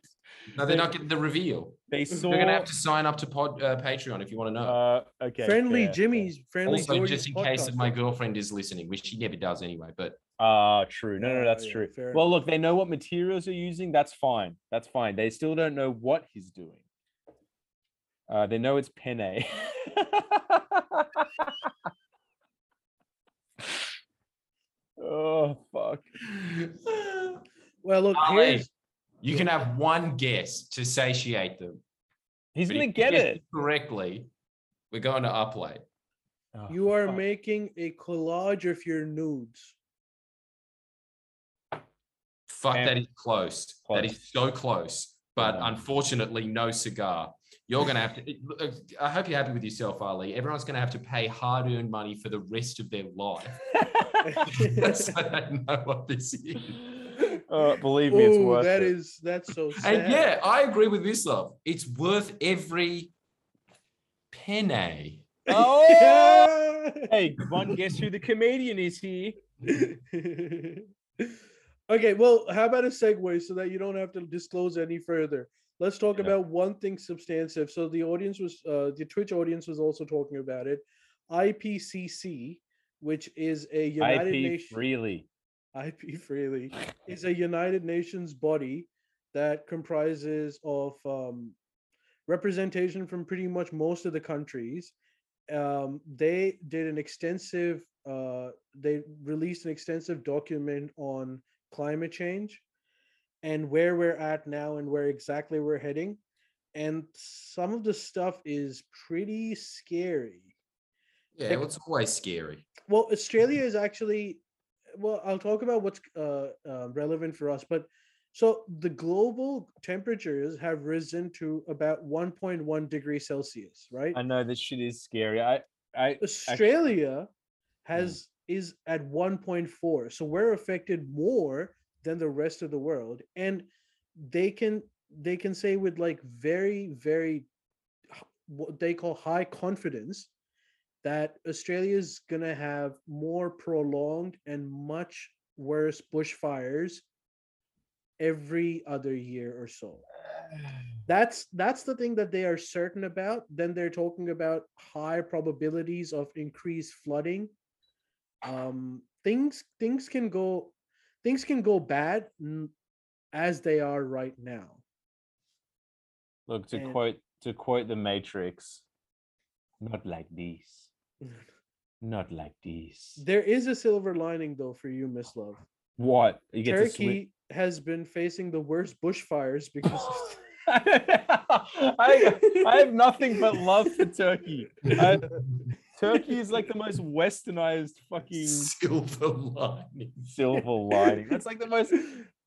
No, they're not getting the reveal. They saw. You're gonna have to sign up to pod uh, Patreon if you want to know. Uh, okay. friendly fair, Jimmy's friendly. also, George's just in case if my girlfriend is listening, which she never does anyway. But fair. Ah, true. No, no, Yeah, that's yeah, true. fair Well, look, they know what materials you're using. That's fine. That's fine. They still don't know what he's doing. Uh, they know it's penne. oh fuck! Well, look, here's you can have one guess to satiate them. He's gonna get it. correctly. We're going to uplay. Oh, ah, you are fuck. making a collage of your nudes. Fuck, And- that is close. That is so close. But Yeah. unfortunately, no cigar. You're gonna have to. I hope you're happy with yourself, Ali. Everyone's gonna have to pay hard-earned money for the rest of their life. so they know what this is. Uh, believe me, it's Oh, worth that it. is that's so sad. And yeah, I agree with Mislav. It's worth every penny. Oh, Yeah. hey, one guess who the comedian is here? okay, well, how about a segue so that you don't have to disclose any further? Let's talk Yeah. about one thing substantive. So the audience was, uh, the Twitch audience was also talking about it. IPCC, which is a United IP Nations freely. IP freely is a United Nations body that comprises of um, representation from pretty much most of the countries. Um, they did an extensive, uh, they released an extensive document on climate change and where we're at now and where exactly we're heading. And some of the stuff is pretty scary. Yeah, well, it's always scary. Well, Australia is actually, well, I'll talk about what's uh, uh, relevant for us. But so the global temperatures have risen to about 1.1 degrees Celsius, right? I know this shit is scary. I, I, Australia has is at 1.4, so we're affected more than the rest of the world, and they can they can say with like very very what they call high confidence that Australia is going to have more prolonged and much worse bushfires every other year or so. That's that's the thing that they are certain about. Then they're talking about high probabilities of increased flooding. Um, things things can go things can go bad as they are right now. look to and- quote to quote the Matrix, not like this. Not like this. There is a silver lining though for you, Mislav. What? You get to swim. Turkey has been facing the worst bushfires because of I, I have nothing but love for Turkey. I- Turkey is like the most westernized fucking Silver lining. silver lining. That's like the most.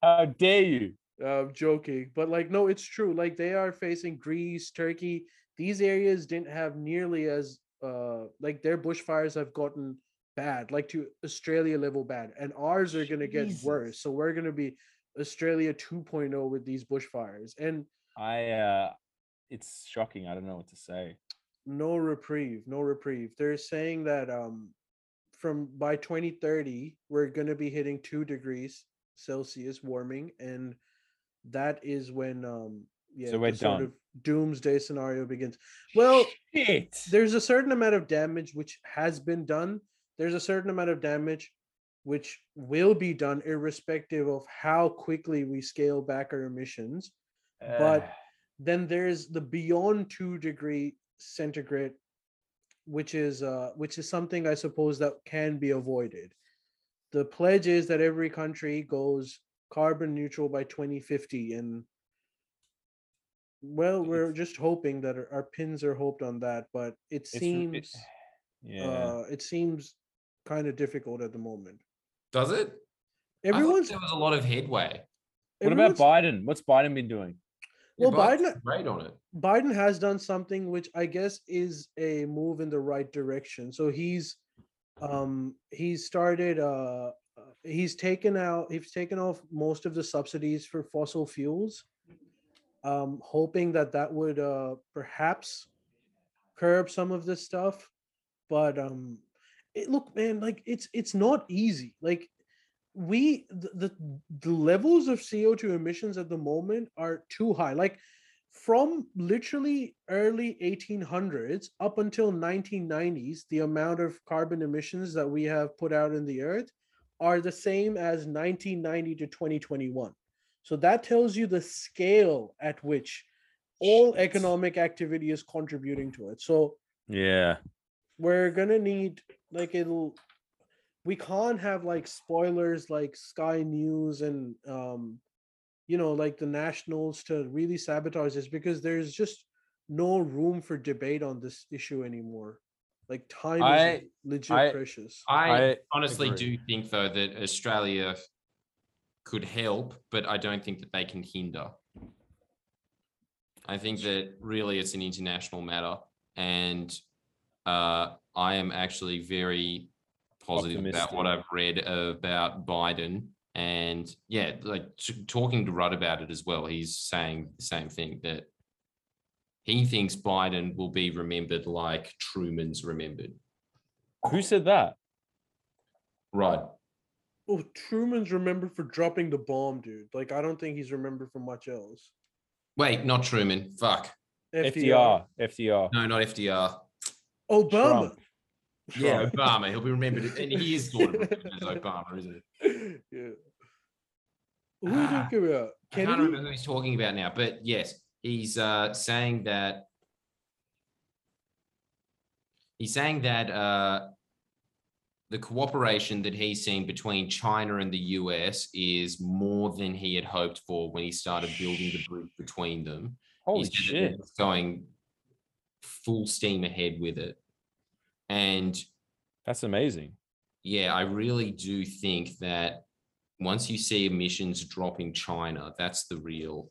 How dare you? I'm joking, but like no, it's true. Like they are facing Greece, Turkey. These areas didn't have nearly as uh like their bushfires have gotten bad, like to Australia level bad, and ours are gonna get worse. So we're gonna be Australia 2.0 with these bushfires, and I. uh It's shocking. I don't know what to say. no reprieve, no reprieve. They're saying that um from by 2030 we're gonna be hitting two degrees Celsius warming, and that is when um yeah we're the sort done. of doomsday scenario begins. Well, Shit. there's a certain amount of damage which has been done. There's a certain amount of damage which will be done irrespective of how quickly we scale back our emissions. but- Uh, Then there's the beyond two degree centigrade, which is uh which is something I suppose that can be avoided. The pledge is that every country goes carbon neutral by 2050 and well we're just hoping that our, our pins are hoped on that but it seems it- yeah. uh it seems kind of difficult at the moment Does it? I thought everyone's there was a lot of headway. what about Biden? What's Biden been doing? Well, Biden's Biden- great on it. Biden has done something which I guess is a move in the right direction. So he's um he's started uh uh, he's taken out he's taken off most of the subsidies for fossil fuels um hoping that that would uh perhaps curb some of this stuff but um it, look man like it's it's not easy. Like we the, the levels of co2 emissions at the moment are too high. Like from literally early 1800s up until 1990s the amount of carbon emissions that we have put out in the earth are the same as 1990 to 2021 so that tells you the scale at which all Shit. economic activity is contributing to it so Yeah. we're gonna need like it'll we can't have like spoilers like sky news and um you know like the nationals to really sabotage this because there's just no room for debate on this issue anymore like time is legit I- precious I, I honestly agree. do think though that Australia could help, but I don't think that they can hinder. I think that really it's an international matter, and uh, I am actually very positive about what I've read about Biden. And yeah, like talking to Rudd about it as well, he's saying the same thing that he thinks Biden will be remembered like Truman's remembered. Who said that? Rudd. Oh truman's remembered for dropping the bomb dude like i don't think he's remembered for much else Wait, not Truman. Fuck. FDR. FDR. No, not FDR. obama Trump. Yeah, Obama. He'll be remembered, and he is sort of remembered as Obama, isn't it? yeah who are you Ah, talking about I can't Kennedy? remember who he's talking about now, but yes, he's uh, saying that he's saying that uh, the cooperation that he's seen between China and the US is more than he had hoped for when he started building the bridge between them. Holy said shit. it's going full steam ahead with it, and That's amazing. yeah, I really do think that once you see emissions drop in China, that's the real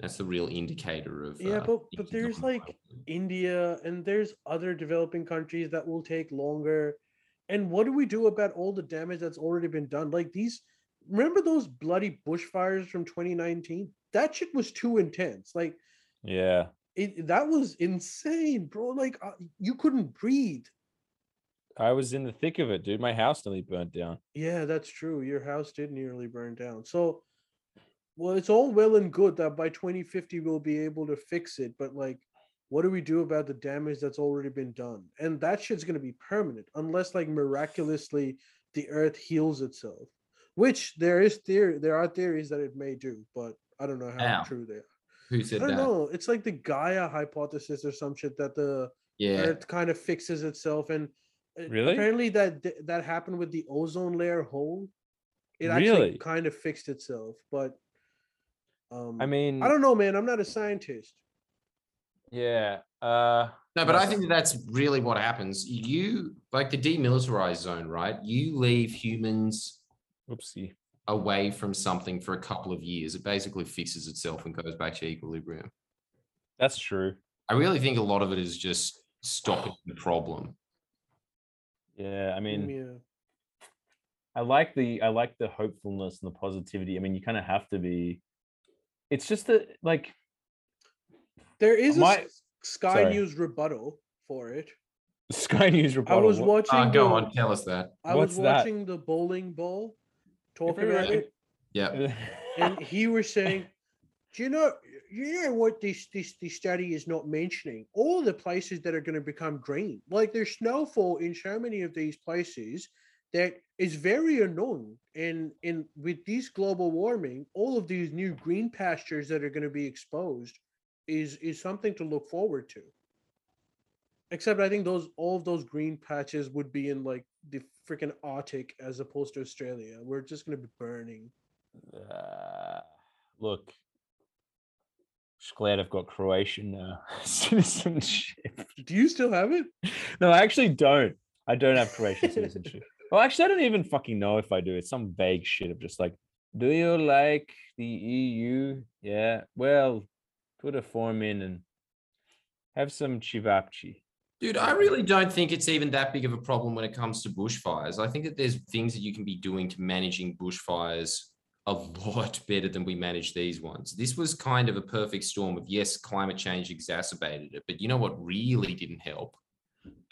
that's the real indicator of Yeah, uh, but- but there's, like, growth. India and there's other developing countries that will take longer. And what do we do about all the damage that's already been done? Like these, remember those bloody bushfires from 2019? That shit was too intense. Like Yeah. it, that was insane, bro. Like uh, you couldn't breathe. I was in the thick of it, dude. My house nearly burnt down. Yeah, that's true. Your house did nearly burn down. So, well, it's all well and good that by 2050 we'll be able to fix it, but like, what do we do about the damage that's already been done? And that shit's gonna be permanent unless, like, miraculously the Earth heals itself. Which there is theory, there are theories that it may do, but I don't know how How? true they are. Who said I don't that? know. It's like the Gaia hypothesis or some shit that the Yeah, Earth kind of fixes itself, and uh, Really? Apparently that that happened with the ozone layer hole. It actually Really? kind of fixed itself, but um I mean, I don't know, man. I'm not a scientist. Yeah. Uh, No, but I think that that's really what happens. You like the demilitarized zone, right? You leave humans oopsie. away from something for a couple of years, it basically fixes itself and goes back to equilibrium. That's true. I really think a lot of it is just stopping the problem. Yeah. I mean, yeah. I like the I like the hopefulness and the positivity. I mean, you kind of have to be. It's just that, like, There is a My- s- Sky sorry. News rebuttal for it. Sky News rebuttal. I rebuttal. was watching. Uh, go the- on, tell us that. I What's was that? watching the bowling ball talk If about it- it, Yeah. and he was saying, "Do you know? You know what this this this study is not mentioning? All the places that are going to become green, like there's snowfall in so many of these places that is very annoying. And in with this global warming, all of these new green pastures that are going to be exposed is is something to look forward to. Except I think those all of those green patches would be in like the freaking Arctic as opposed to Australia. We're just going to be burning." Uh, look, just glad I've got Croatian uh, citizenship. Do you still have it? No, I actually don't. I don't have Croatian citizenship. Well, actually, I don't even fucking know if I do. It's some vague shit of just like, do you like the EU? Yeah. Well, put a form in and have some chivapchi. Dude, I really don't think it's even that big of a problem when it comes to bushfires. I think that there's things that you can be doing to managing bushfires a lot better than we manage these ones. This was kind of a perfect storm of yes, climate change exacerbated it, but you know what really didn't help?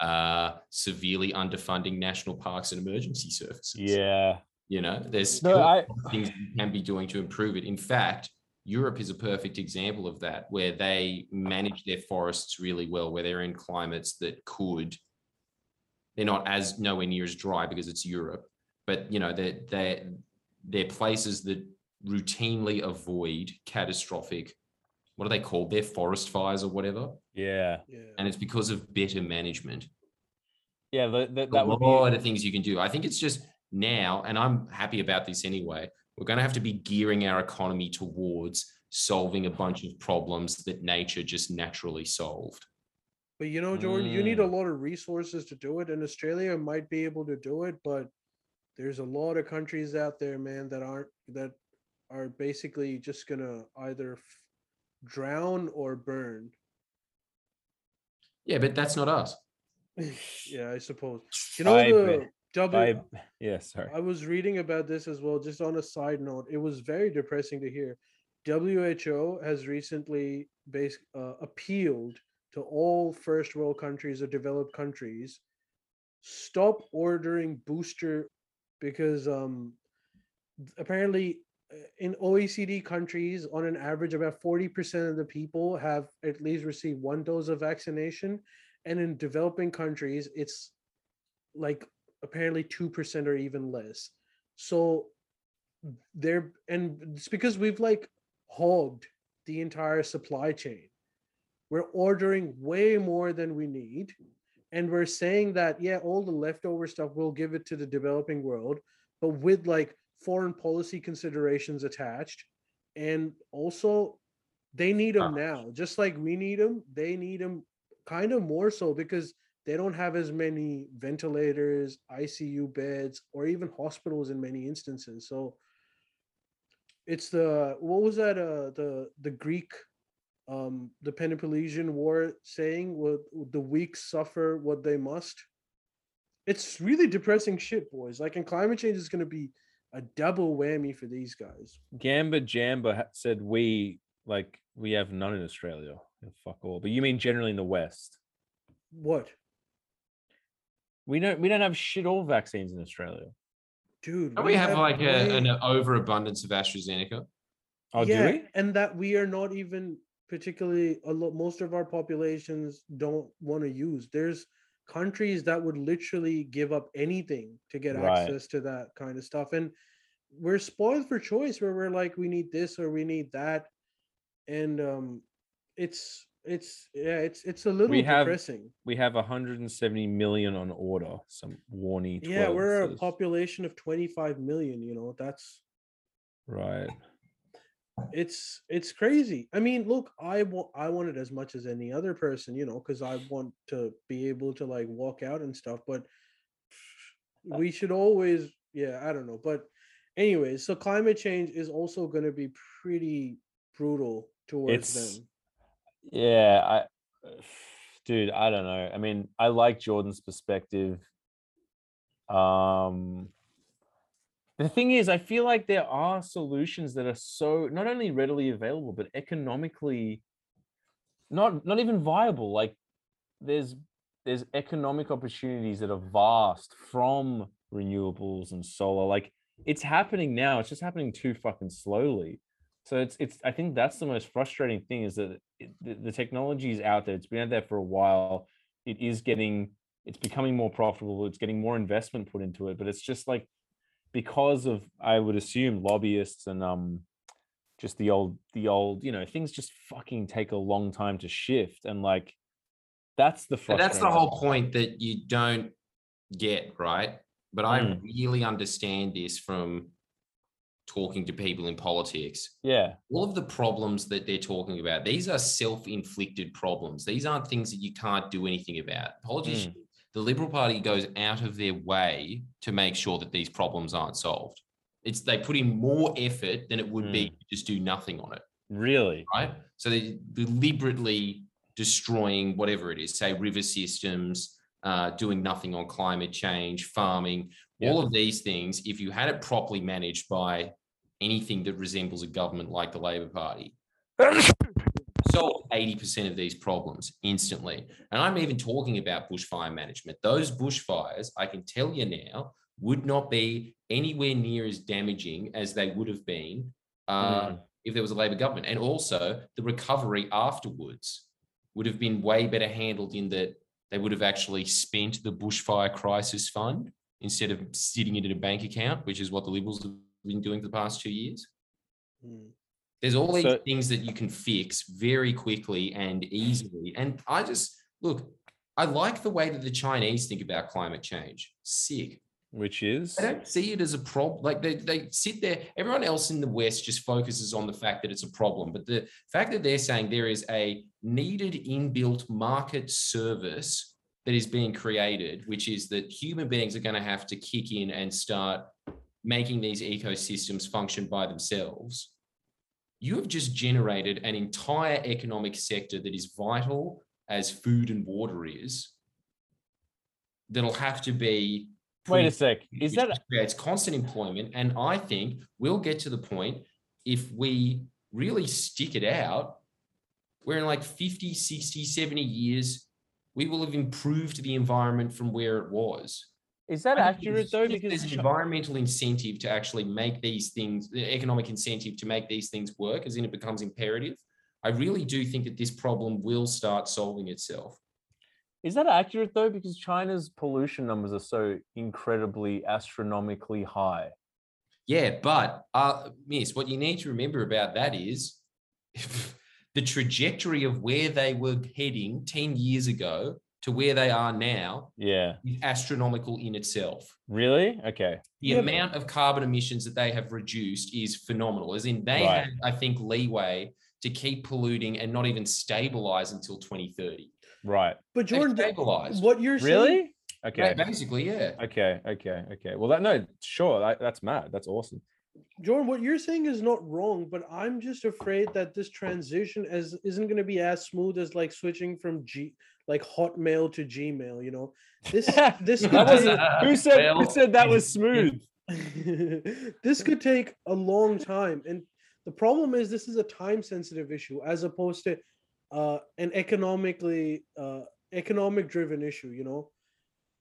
Uh, severely underfunding national parks and emergency services. Yeah. You know, there's No, I. things you can be doing to improve it. In fact, Europe is a perfect example of that, where they manage their forests really well, where they're in climates that could, they're not as nowhere near as dry because it's Europe, but you know, they're, they're, they're places that routinely avoid catastrophic, what are they called? They're forest fires or whatever. Yeah. Yeah. And it's because of better management Yeah. The, the, a that would lot be. of things you can do. I think it's just now, and I'm happy about this anyway. We're going to have to be gearing our economy towards solving a bunch of problems that nature just naturally solved. But you know, Jordan, you need a Mm. lot of resources to do it, and Australia might be able to do it, but there's a lot of countries out there, man, that aren't that are basically just gonna either f- drown or burn. Yeah, but that's not us. yeah, I suppose. You know I the W. I, yeah. Sorry. I was reading about this as well, just on a side note. It was very depressing to hear. WHO has recently bas- uh, appealed to all first world countries or developed countries stop ordering booster because um apparently uh, in OECD countries on an average about 40% of the people have at least received one dose of vaccination and in developing countries it's like apparently 2% or even less. So they're and it's because we've like hogged the entire supply chain. We're ordering way more than we need and we're saying that yeah all the leftover stuff we'll give it to the developing world but with like foreign policy considerations attached and also they need them Ah. now. Just like we need them they need them kind of more so because they don't have as many ventilators icu beds or even hospitals in many instances so it's the what was that uh the the greek um the Peloponnesian War saying what the weak suffer what they must. It's really depressing shit, boys. Like, and climate change is going to be a double whammy for these guys. Gamba Jamba said we like we have none in Australia. Fuck all. But you mean generally in the West? What, We don't we don't have shit all vaccines in Australia. dude? Don't we have like a, an overabundance of AstraZeneca? Oh, yeah, do we? and that we are not even particularly a lot. Most of our populations don't want to use. There's countries that would literally give up anything to get Right. access to that kind of stuff, and we're spoiled for choice. Where we're like, we need this or we need that, and um, it's it's yeah, it's it's a little We have- depressing. We have 170 million on order. Some warny. Yeah, we're a population of 25 million, you know, that's Right. it's it's crazy. I mean, look, I want I want it as much as any other person, you know, because I want to be able to like walk out and stuff, but uh we should always yeah, I don't know. But anyways, so climate change is also gonna be pretty brutal towards It's- them. Yeah, I dude, I don't know. I mean, I like Jordan's perspective. Um the thing is, I feel like there are solutions that are so not only readily available, but economically not not even viable. Like there's there's economic opportunities that are vast from renewables and solar. Like it's happening now. It's just happening too fucking slowly. So it's it's I think that's the most frustrating thing is that it, the, the technology is out there. It's been out there for a while. It is getting it's becoming more profitable. It's getting more investment put into it, but it's just like because of I would assume lobbyists and um just the old the old you know things just fucking take a long time to shift and like that's the that's the whole point that you don't get, right? But I Mm. really understand this from talking to people in politics. yeah All of the problems that they're talking about, these are self-inflicted problems. These aren't things that you can't do anything about. Politicians, mm. the Liberal Party goes out of their way to make sure that these problems aren't solved. It's they put in more effort than it would be mm. to just do nothing on it really right? So they deliberately destroying whatever it is, say river systems, uh, doing nothing on climate change, farming, all of these things. If you had it properly managed by anything that resembles a government like the Labor Party, solve 80% of these problems instantly. And I'm even talking about bushfire management. Those bushfires, I can tell you now, would not be anywhere near as damaging as they would have been uh, Mm. if there was a Labor government. And also, the recovery afterwards would have been way better handled in that they would have actually spent the bushfire crisis fund instead of sitting it in a bank account, which is what the Liberals have been doing for the past two years. Mm. There's all these So- things that you can fix very quickly and easily. And I just look, I like the way that the Chinese think about climate change. Sick. Which is I don't see it as a problem. Like they, they sit there, everyone else in the West just focuses on the fact that it's a problem. But the fact that they're saying there is a needed inbuilt market service that is being created, which is that human beings are going to have to kick in and start making these ecosystems function by themselves. You have just generated an entire economic sector that is vital as food and water is, that'll have to be wait a sec is that creates constant employment. And I think we'll get to the point if we really stick it out, where in like 50, 60, 70 years, we will have improved the environment from where it was. is that I accurate though because there's an environmental incentive to actually make these things, the economic incentive to make these things work, as in it becomes imperative. I really do think that this problem will start solving itself. Is that accurate though? Because China's pollution numbers are so incredibly astronomically high. Yeah, but uh, Miss, what you need to remember about that is the trajectory of where they were heading 10 years ago to where they are now Yeah. is astronomical in itself. Really? Okay. The Yeah, amount of carbon emissions that they have reduced is phenomenal. As in, they Right. had, I think, leeway to keep polluting and not even stabilize until 2030. Right. But Jordan, stabilized. what you're saying, Really? Okay. Basically, yeah. Okay. Okay. Okay. Well, that no, sure. That, that's mad. That's awesome. Jordan, what you're saying is not wrong, but I'm just afraid that this transition as isn't going to be as smooth as like switching from G like Hotmail to Gmail. You know, this this could take, Who said? Who said that was smooth? this could take a long time, and the problem is this is a time sensitive issue as opposed to uh, an economically uh, economic driven issue. You know,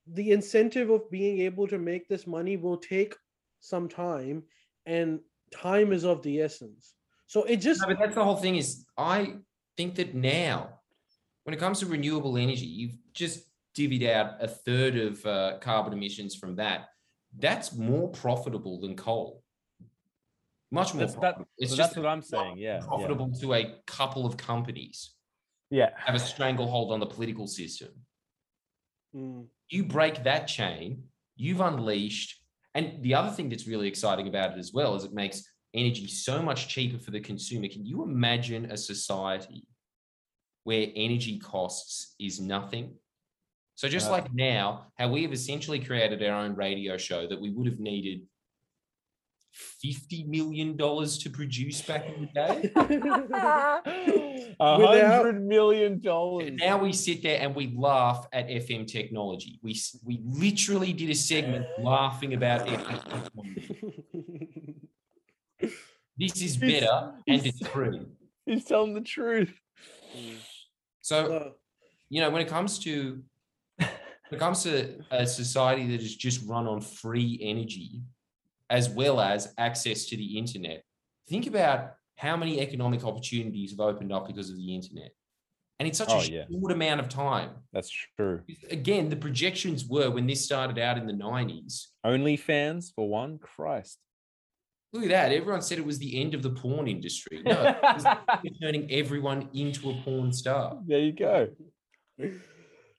the incentive of being able to make this money will take some time, and time is of the essence. So it just No, but that's the whole thing is I think that now, when it comes to renewable energy, you've just divvied out a third of uh, carbon emissions from that. That's more profitable than coal. Much more That's that. profitable. It's so just that's what I'm saying. Yeah. yeah. profitable to a couple of companies. Yeah. have a stranglehold on the political system. Mm. You break that chain, you've unleashed. And the other thing that's really exciting about it as well is it makes energy so much cheaper for the consumer. Can you imagine a society where energy costs is nothing? So just Uh, like now, how we have essentially created our own radio show that we would have needed $50 million to produce back in the day. A hundred million dollars. now we sit there and we laugh at FM technology. We we literally did a segment laughing about FM technology. This is He's- better and it's true. He's telling the truth. So you know when it comes to when it comes to a society that is just run on free energy, as well as access to the internet, think about how many economic opportunities have opened up because of the internet, and it's such Oh, a yeah. short amount of time. That's true. again, the projections were when this started out in the 90s. Only fans for one. Christ. Look at that. Everyone said it was the end of the porn industry. No, it was turning everyone into a porn star. There you go.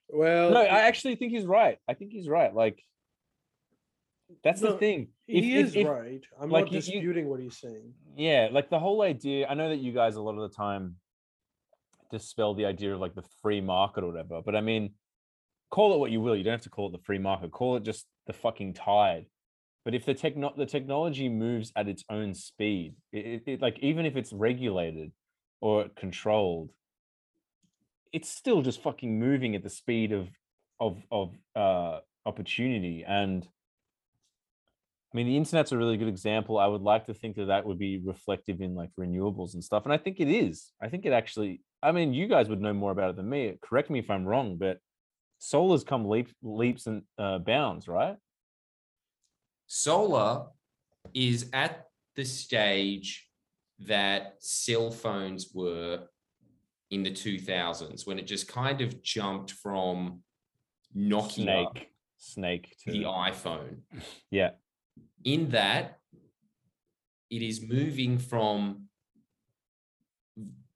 well, No, I actually think he's right. I think he's right. Like, that's the No, thing. he If- is if- right. I'm like, not you- you- disputing what he's saying. Yeah, like the whole idea. I know that you guys a lot of the time dispel the idea of like the free market or whatever, but I mean, call it what you will. You don't have to call it the free market. Call it just the fucking tide. But if the techno the technology moves at its own speed, it, it like even if it's regulated or controlled, it's still just fucking moving at the speed of of of uh opportunity and I mean, the internet's a really good example. I would like to think that that would be reflective in like renewables and stuff. And I think it is. I think it actually, I mean, you guys would know more about it than me. Correct me if I'm wrong, but solar's come leap, leaps and uh, bounds, right? Solar is at the stage that cell phones were in the 2000s when it just kind of jumped from Nokia Snake, snake to to the iPhone. yeah, in that it is moving from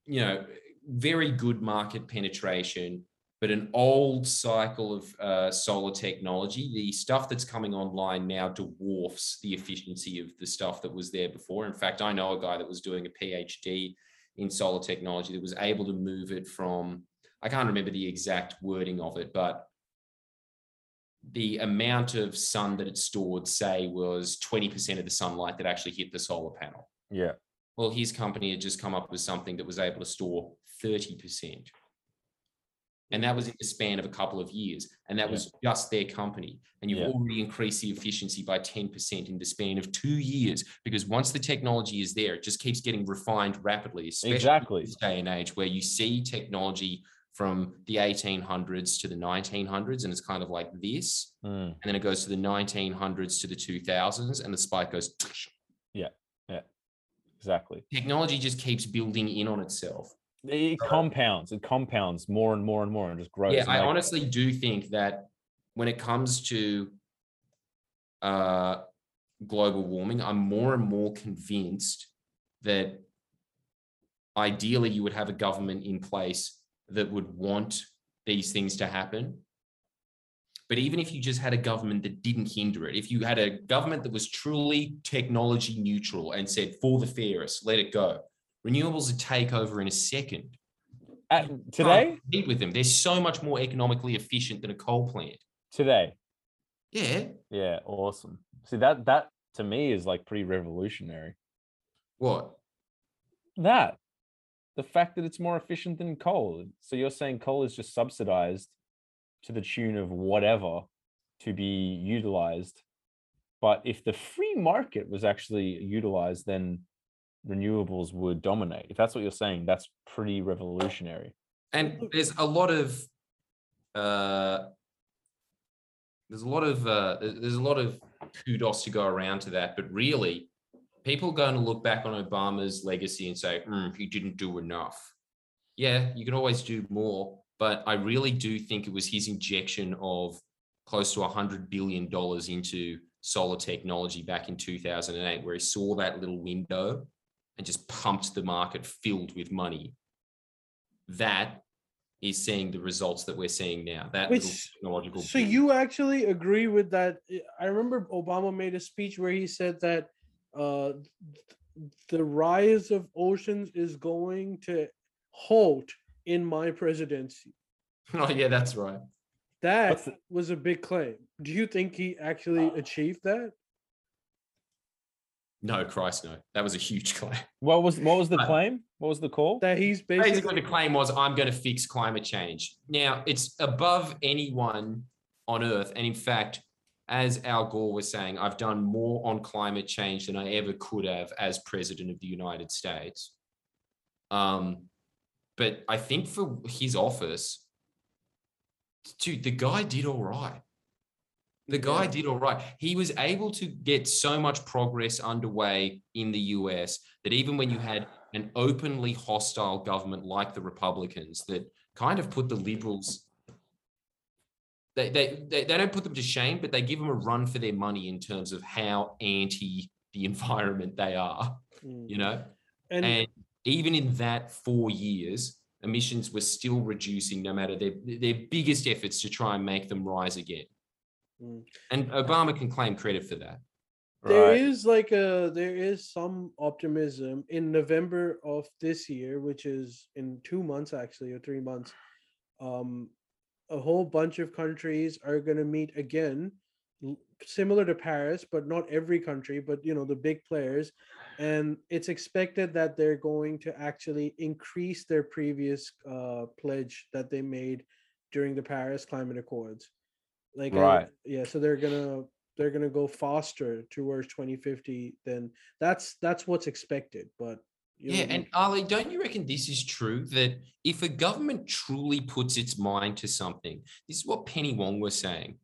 you know very good market penetration but an old cycle of uh, solar technology. The stuff that's coming online now dwarfs the efficiency of the stuff that was there before. In fact i know a guy that was doing a phd in solar technology that was able to move it from i can't remember the exact wording of it but the amount of sun that it stored, say, was 20% of the sunlight that actually hit the solar panel. yeah, Well, his company had just come up with something that was able to store 30%. And that was in the span of a couple of years. And that Yeah. was just their company. And you've Yeah. already increased the efficiency by 10% in the span of two years. Because once the technology is there, it just keeps getting refined rapidly, especially exactly. in this day and age where you see technology from the 1800s to the 1900s. And it's kind of like this Mm, and then it goes to the 1900s to the 2000s and the spike goes Yeah. Yeah. exactly. technology just keeps building in on itself It compounds. It compounds more and more and more, and just grows. yeah i like, honestly do think that when it comes to uh, global warming i'm more and more convinced that ideally you would have a government in place that would want these things to happen But even if you just had a government that didn't hinder it, if you had a government that was truly technology neutral and said, for the fairest, let it go, renewables would take over in a second. At, today, compete with them. They're so much more economically efficient than a coal plant. today, Yeah. yeah, awesome. See that that to me is like pretty revolutionary. What? That the fact that it's more efficient than coal. So you're saying coal is just subsidized to the tune of whatever to be utilized. But if the free market was actually utilized, then renewables would dominate. If that's what you're saying, that's pretty revolutionary. And there's a lot of uh there's a lot of uh there's a lot of kudos to go around to that, but really people are going to look back on Obama's legacy and say, "Hmm, he didn't do enough. Yeah, you can always do more, but I really do think it was his injection of close to a hundred billion dollars into solar technology back in 2008, where he saw that little window and just pumped the market filled with money. That is seeing the results that we're seeing now. That Which- little technological. So boom. you actually agree with that? I remember Obama made a speech where he said that uh, the rise of oceans is going to halt in my presidency. Oh yeah, that's right. That What's the- was a big claim. Do you think he actually Uh, achieved that? No, Christ, no. That was a huge claim. What was what was the Uh, claim? What was the call? That he's basically, Basically, the claim was, "I'm going to fix climate change." Now, it's above anyone on Earth, and in fact, as Al Gore was saying, I've done more on climate change than I ever could have as president of the United States. Um, but I think for his office, dude, the guy did all right. The guy did all right. He was able to get so much progress underway in the US that even when you had an openly hostile government like the Republicans that kind of put the liberals, they, they, they, they don't put them to shame, but they give them a run for their money in terms of how anti the environment they are, Mm. you know? and, And even in that four years, emissions were still reducing no matter their, their biggest efforts to try and make them rise again. Mm. And Obama can claim credit for that. there Right. is like a there is some optimism in November of this year, which is in two months actually or three months. Um, a whole bunch of countries are going to meet again, similar to Paris, but not every country, but you know the big players, and it's expected that they're going to actually increase their previous uh, pledge that they made during the Paris Climate Accords. Like, uh, Right. yeah, so they're gonna they're gonna go faster towards 2050 then that's that's what's expected but you Yeah, and Ali, don't you reckon this is true? That if a government truly puts its mind to something, this is what Penny Wong was saying.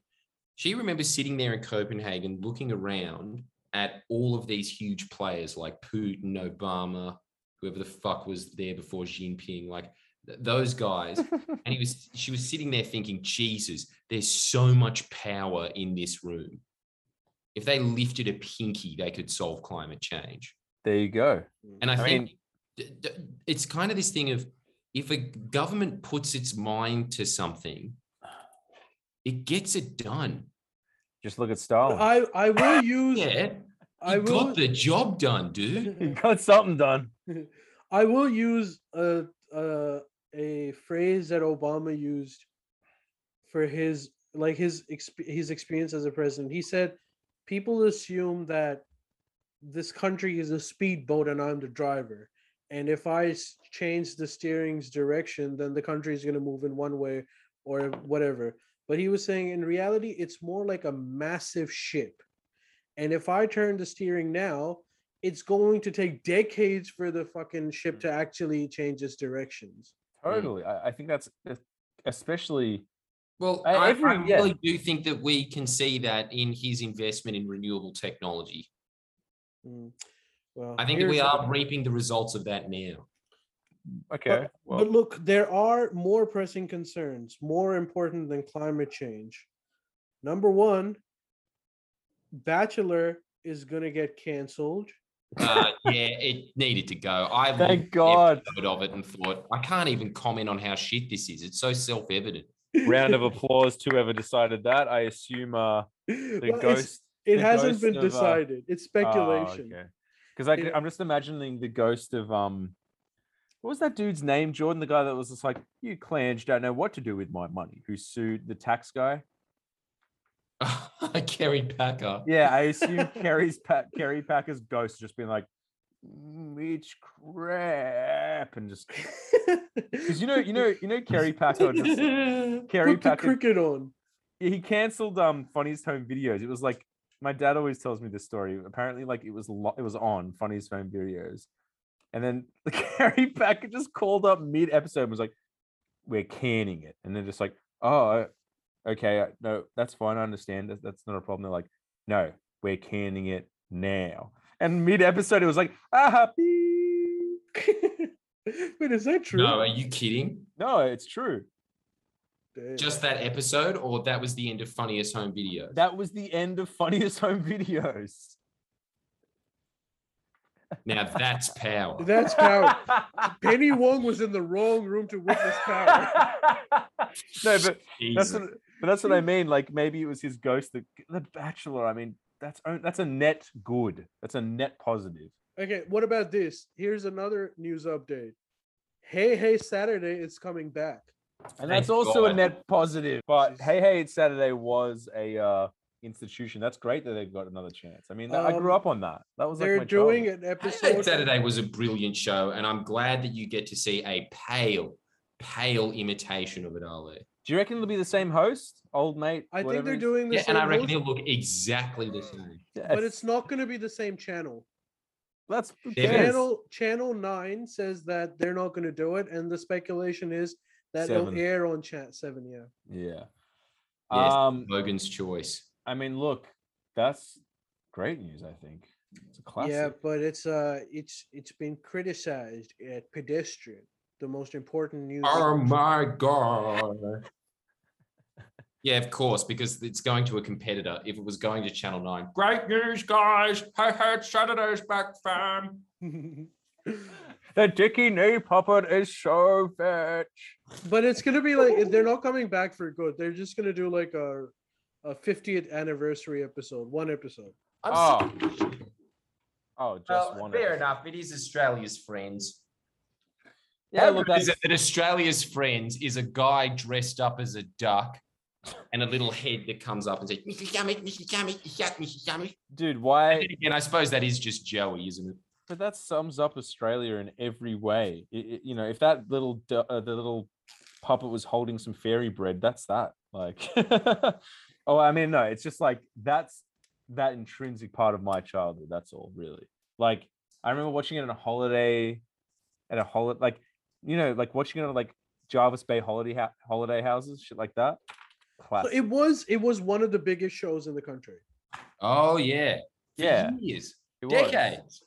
She remembers sitting there in Copenhagen looking around at all of these huge players like Putin, Obama, whoever the fuck was there before Xi Jinping, like th- those guys. and he was she was sitting there thinking, Jesus, there's so much power in this room. If they lifted a pinky, they could solve climate change. There you go. Mm. And I, I think mean- d- d- it's kind of this thing of if a government puts its mind to something, it gets it done. Just look at Stalin. i i will use Yeah, i will got the job done, dude. he got something done. i will use a, a a phrase that obama used for his like his his experience as a president he said people assume that this country is a speedboat and i'm the driver and if I change the steering's direction then the country is going to move in one way or whatever but he was saying in reality it's more like a massive ship and if i turn the steering now it's going to take decades for the fucking ship mm. to actually change its directions mm. Totally. I, I think that's especially Well, I, I every- yeah. really do think that we can see that in his investment in renewable technology. Mm. well I think we here's- are reaping the results of that now. okay. well, but look, there are more pressing concerns, more important than climate change. Number one, Bachelor is gonna get canceled. Uh, yeah, it needed to go. I Thank God. of it and thought I can't even comment on how shit this is. It's so self-evident. round of applause to whoever decided that. I assume uh the Well, ghost. It hasn't been of, uh, decided. It's speculation. Because I, It- I'm just imagining the ghost of um, what was that dude's name? Jordan, the guy that was just like, "You clans don't know what to do with my money," who sued the tax guy. Kerry Packer. Yeah, I assume Kerry's Pat Kerry Packer's ghost just being like, "Mm, "It's crap," and just because you know, you know, you know, Kerry Packer just Kerry Put the Packer cricket on. He canceled um funniest home videos. It was like my dad always tells me this story. Apparently, like it was lo- it was on funniest home videos, and then the Kerry Packer just called up mid episode and was like, "We're canning it," and they're just like, "Oh, okay, uh, no, that's fine. I understand. That, that's not a problem." They're like, "No, we're canning it now." And mid episode, it was like, "Ah, beep." Wait, is that true? No, are you kidding? no, it's true. Damn. Just that episode, or that was the end of Funniest Home Videos? That was the end of funniest home videos. Now that's power. That's power. Penny Wong was in the wrong room to witness power. no, but that's what, but that's what I mean. Like maybe it was his ghost. The, the Bachelor. I mean, that's that's a net good. That's a net positive. Okay, what about this? Here's another news update. Hey Hey Saturday is coming back. And Thank that's also a net positive. But hey, hey, it's Saturday was a uh, institution. That's great that they've got another chance. I mean, I grew Um, up on that. That was like They're my doing childhood. an Hey, episode. Saturday was a brilliant show, and I'm glad that you get to see a pale, pale imitation of it, Ali. Do you reckon it'll be the same host, old mate? I think they're doing the Yeah, and I reckon host, he'll look exactly the same. but it's not going to be the same channel. that's who Seven. cares? Channel Channel Nine says that they're not going to do it, and the speculation is that it'll Seven. air on Chat Seven. Yeah. Yeah. Yes. Um, Logan's choice. I mean, look, that's great news. I think it's a classic. Yeah, but it's uh, it's it's been criticized at Pedestrian, the most important news. Oh my god. Yeah, of course, because it's going to a competitor. If it was going to Channel 9, great news, guys. Hey, hey, Saturday's back, fam. The Dickie Knee puppet is so fetch. but it's gonna be like they're not coming back for good. They're just gonna do like a a 50th anniversary episode, one episode. I'm ah. Oh. sick- Oh, just Well, one. fair episode. enough. It is Australia's friends. Yeah, look, good is it that Australia's friends is a guy dressed up as a duck and a little head that comes up and says, Mr. Yummy, Mr. Yummy, Mr. Yummy. dude. Why? then again, I suppose that is just Joey, isn't it? But that sums up Australia in every way. It- it- you know, if that little uh, the little puppet was holding some fairy bread, that's that. Like, oh, I mean, no, it's just like that's that intrinsic part of my childhood. That's all, really. Like, I remember watching it on a holiday, at a holiday, like, you know, like watching it on like Jervis Bay holiday ha- holiday houses, shit like that. So it was it was one of the biggest shows in the country. Oh, yeah. Yeah. Years, It decades.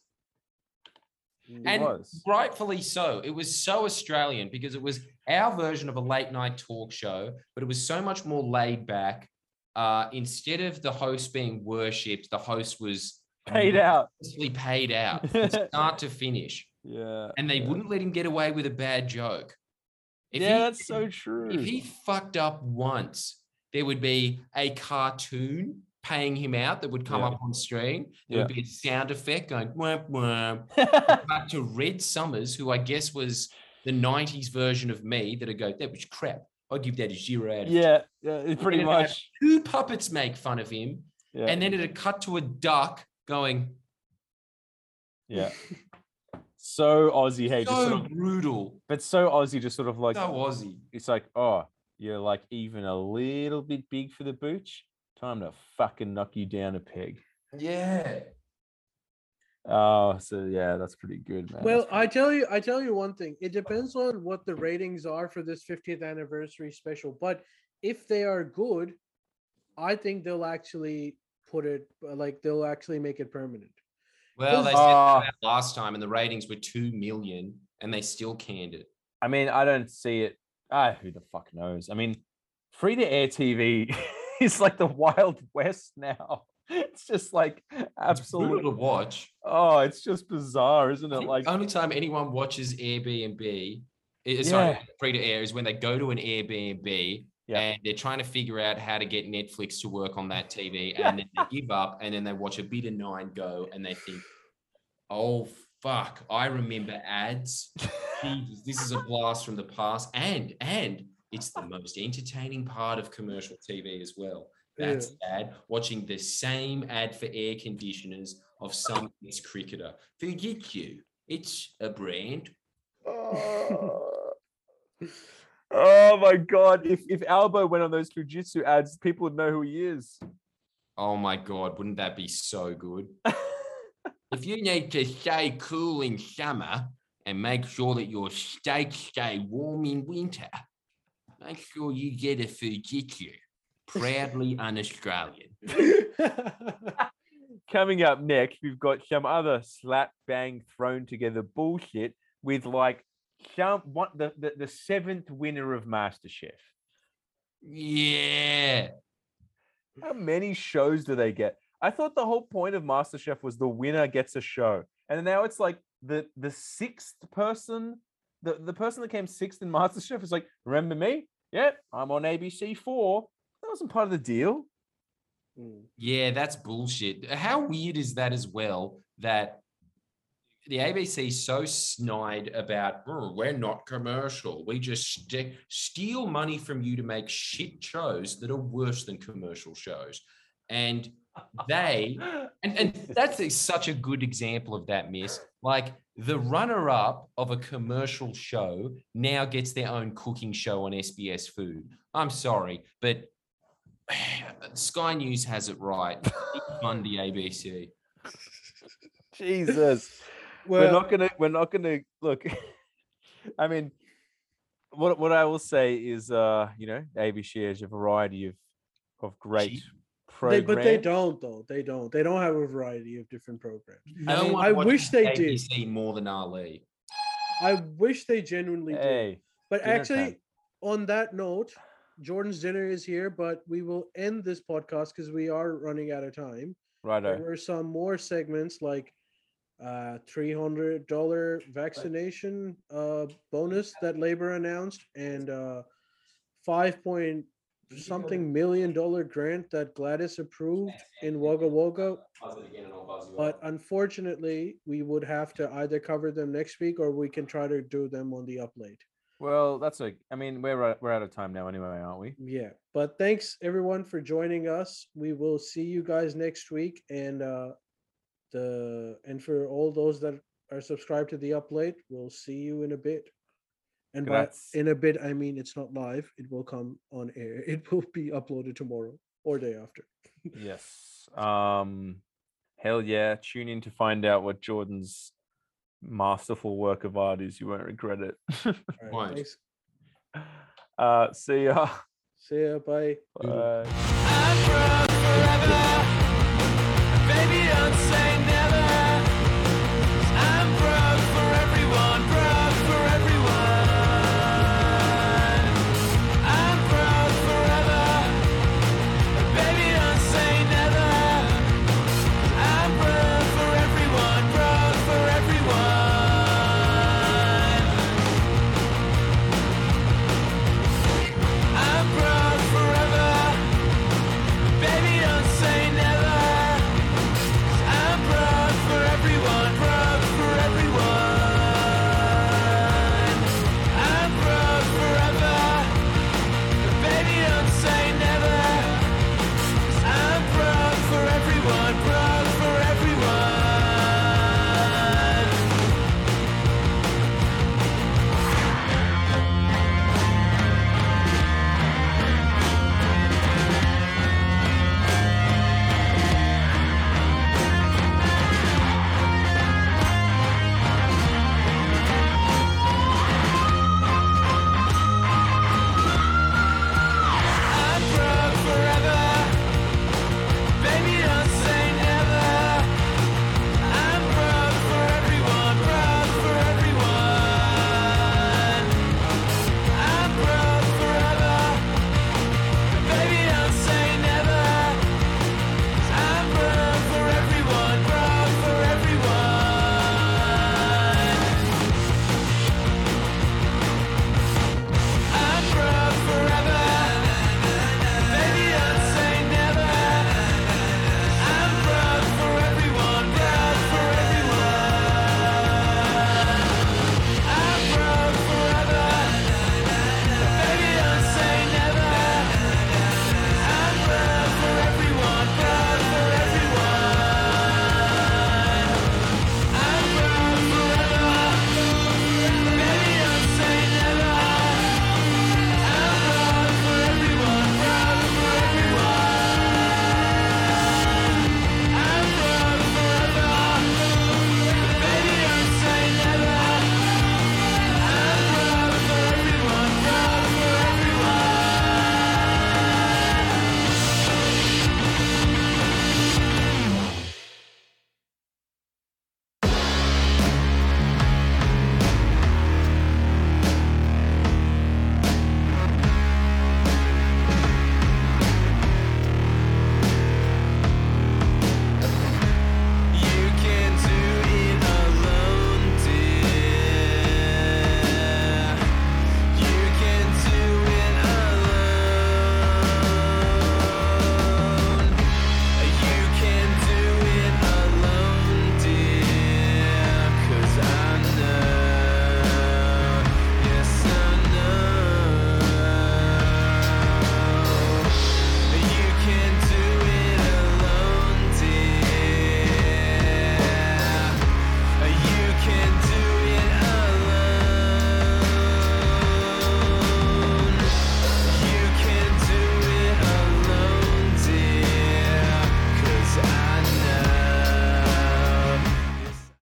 It And was. rightfully so. It was so Australian because it was our version of a late night talk show, but it was so much more laid back. Uh, instead of the host being worshipped, the host was paid out. paid out start to finish. Yeah. And they yeah. wouldn't let him get away with a bad joke. If yeah, he- that's so true. If he fucked up once, there would be a cartoon paying him out that would come Yeah. up on screen. There Yeah. would be a sound effect going wham. Back to Red Symons, who I guess was the 90s version of me that'd go, that was crap. I'll give that a zero out of 10." yeah, yeah, pretty much. Two puppets make fun of him, Yeah. and then it'd cut to a duck going, Yeah. So Aussie, hey, just so sort of, brutal, but so Aussie, just sort of like so Aussie. it's like, oh, you're like even a little bit big for the booch. Time to fucking knock you down a peg. Yeah. Oh, so yeah, that's pretty good, man. Well, I tell you, I tell you one thing. It depends on what the ratings are for this 50th anniversary special. But if they are good, I think they'll actually put it uh, like they'll actually make it permanent. Well, they said Ah. that last time, and the ratings were 2 million, and they still canned it. I mean, I don't see it. Ah, who the fuck knows? I mean, free to air TV is like the Wild West now. It's just like It's absolute. brutal to watch. Oh, it's just bizarre, isn't it? Like, the only time anyone watches Airbnb, i- sorry, Yeah. free to air, is when they go to an Airbnb Yeah. and they're trying to figure out how to get Netflix to work on that TV, and then they give up, and then they watch a bit of Nine go, and they think, "Oh fuck, I remember ads. Jesus, this is a blast from the past, and and it's the most entertaining part of commercial TV as well." That's sad. Watching the same ad for air conditioners of some cricketer. Forget you. It's a brand. oh, oh my god! If if Albo went on those Fujitsu ads, people would know who he is. Oh my God, wouldn't that be so good? if you need to stay cool in summer and make sure that your steaks stay warm in winter, make sure you get a Fujitsu. Proudly un Australian. Coming up next, we've got some other slap bang thrown together bullshit with like some what the, the, the seventh winner of MasterChef. Yeah. How many shows do they get? I thought the whole point of MasterChef was the winner gets a show. and now it's like the the sixth person, the the person that came sixth in MasterChef is like, remember me? Yeah, I'm on ABC four. That wasn't part of the deal. Mm. Yeah, that's bullshit. How weird is that as well? That the ABC is so snide about "Oh, we're not commercial. We just st- steal money from you to make shit shows that are worse than commercial shows. And they and, and that's a- such a good example of that miss. Like the runner-up of a commercial show now gets their own cooking show on SBS Food. I'm sorry, but Sky News has it right. Fund the ABC. Jesus. we're not gonna we're not gonna look i mean what what i will say is uh you know abc has a variety of of great Cheap. they, but they don't though. They don't. They don't have a variety of different programs. No mean, I wish they did. ABC more than Ali. I wish they genuinely did. But actually, time. on that note, Jordan's dinner is here, but we will end this podcast because we are running out of time. Right. There were some more segments like uh three hundred dollar vaccination uh bonus that Labor announced and uh five point something million dollar grant that Gladys approved in Wagga Wagga. But unfortunately, we would have to either cover them next week or we can try to do them on the up late. well that's a i mean we're out- we're out of time now anyway aren't we Yeah, but thanks everyone for joining us. We will see you guys next week, and uh, the and for all those that are subscribed to the up late, we'll see you in a bit. And by in a bit, I mean it's not live. It will come on air. It will be uploaded tomorrow or day after. yes. Um, hell yeah. Tune in to find out what Jordan's masterful work of art is. You won't regret it. right, nice. Uh, see ya. See ya. Bye. Bye.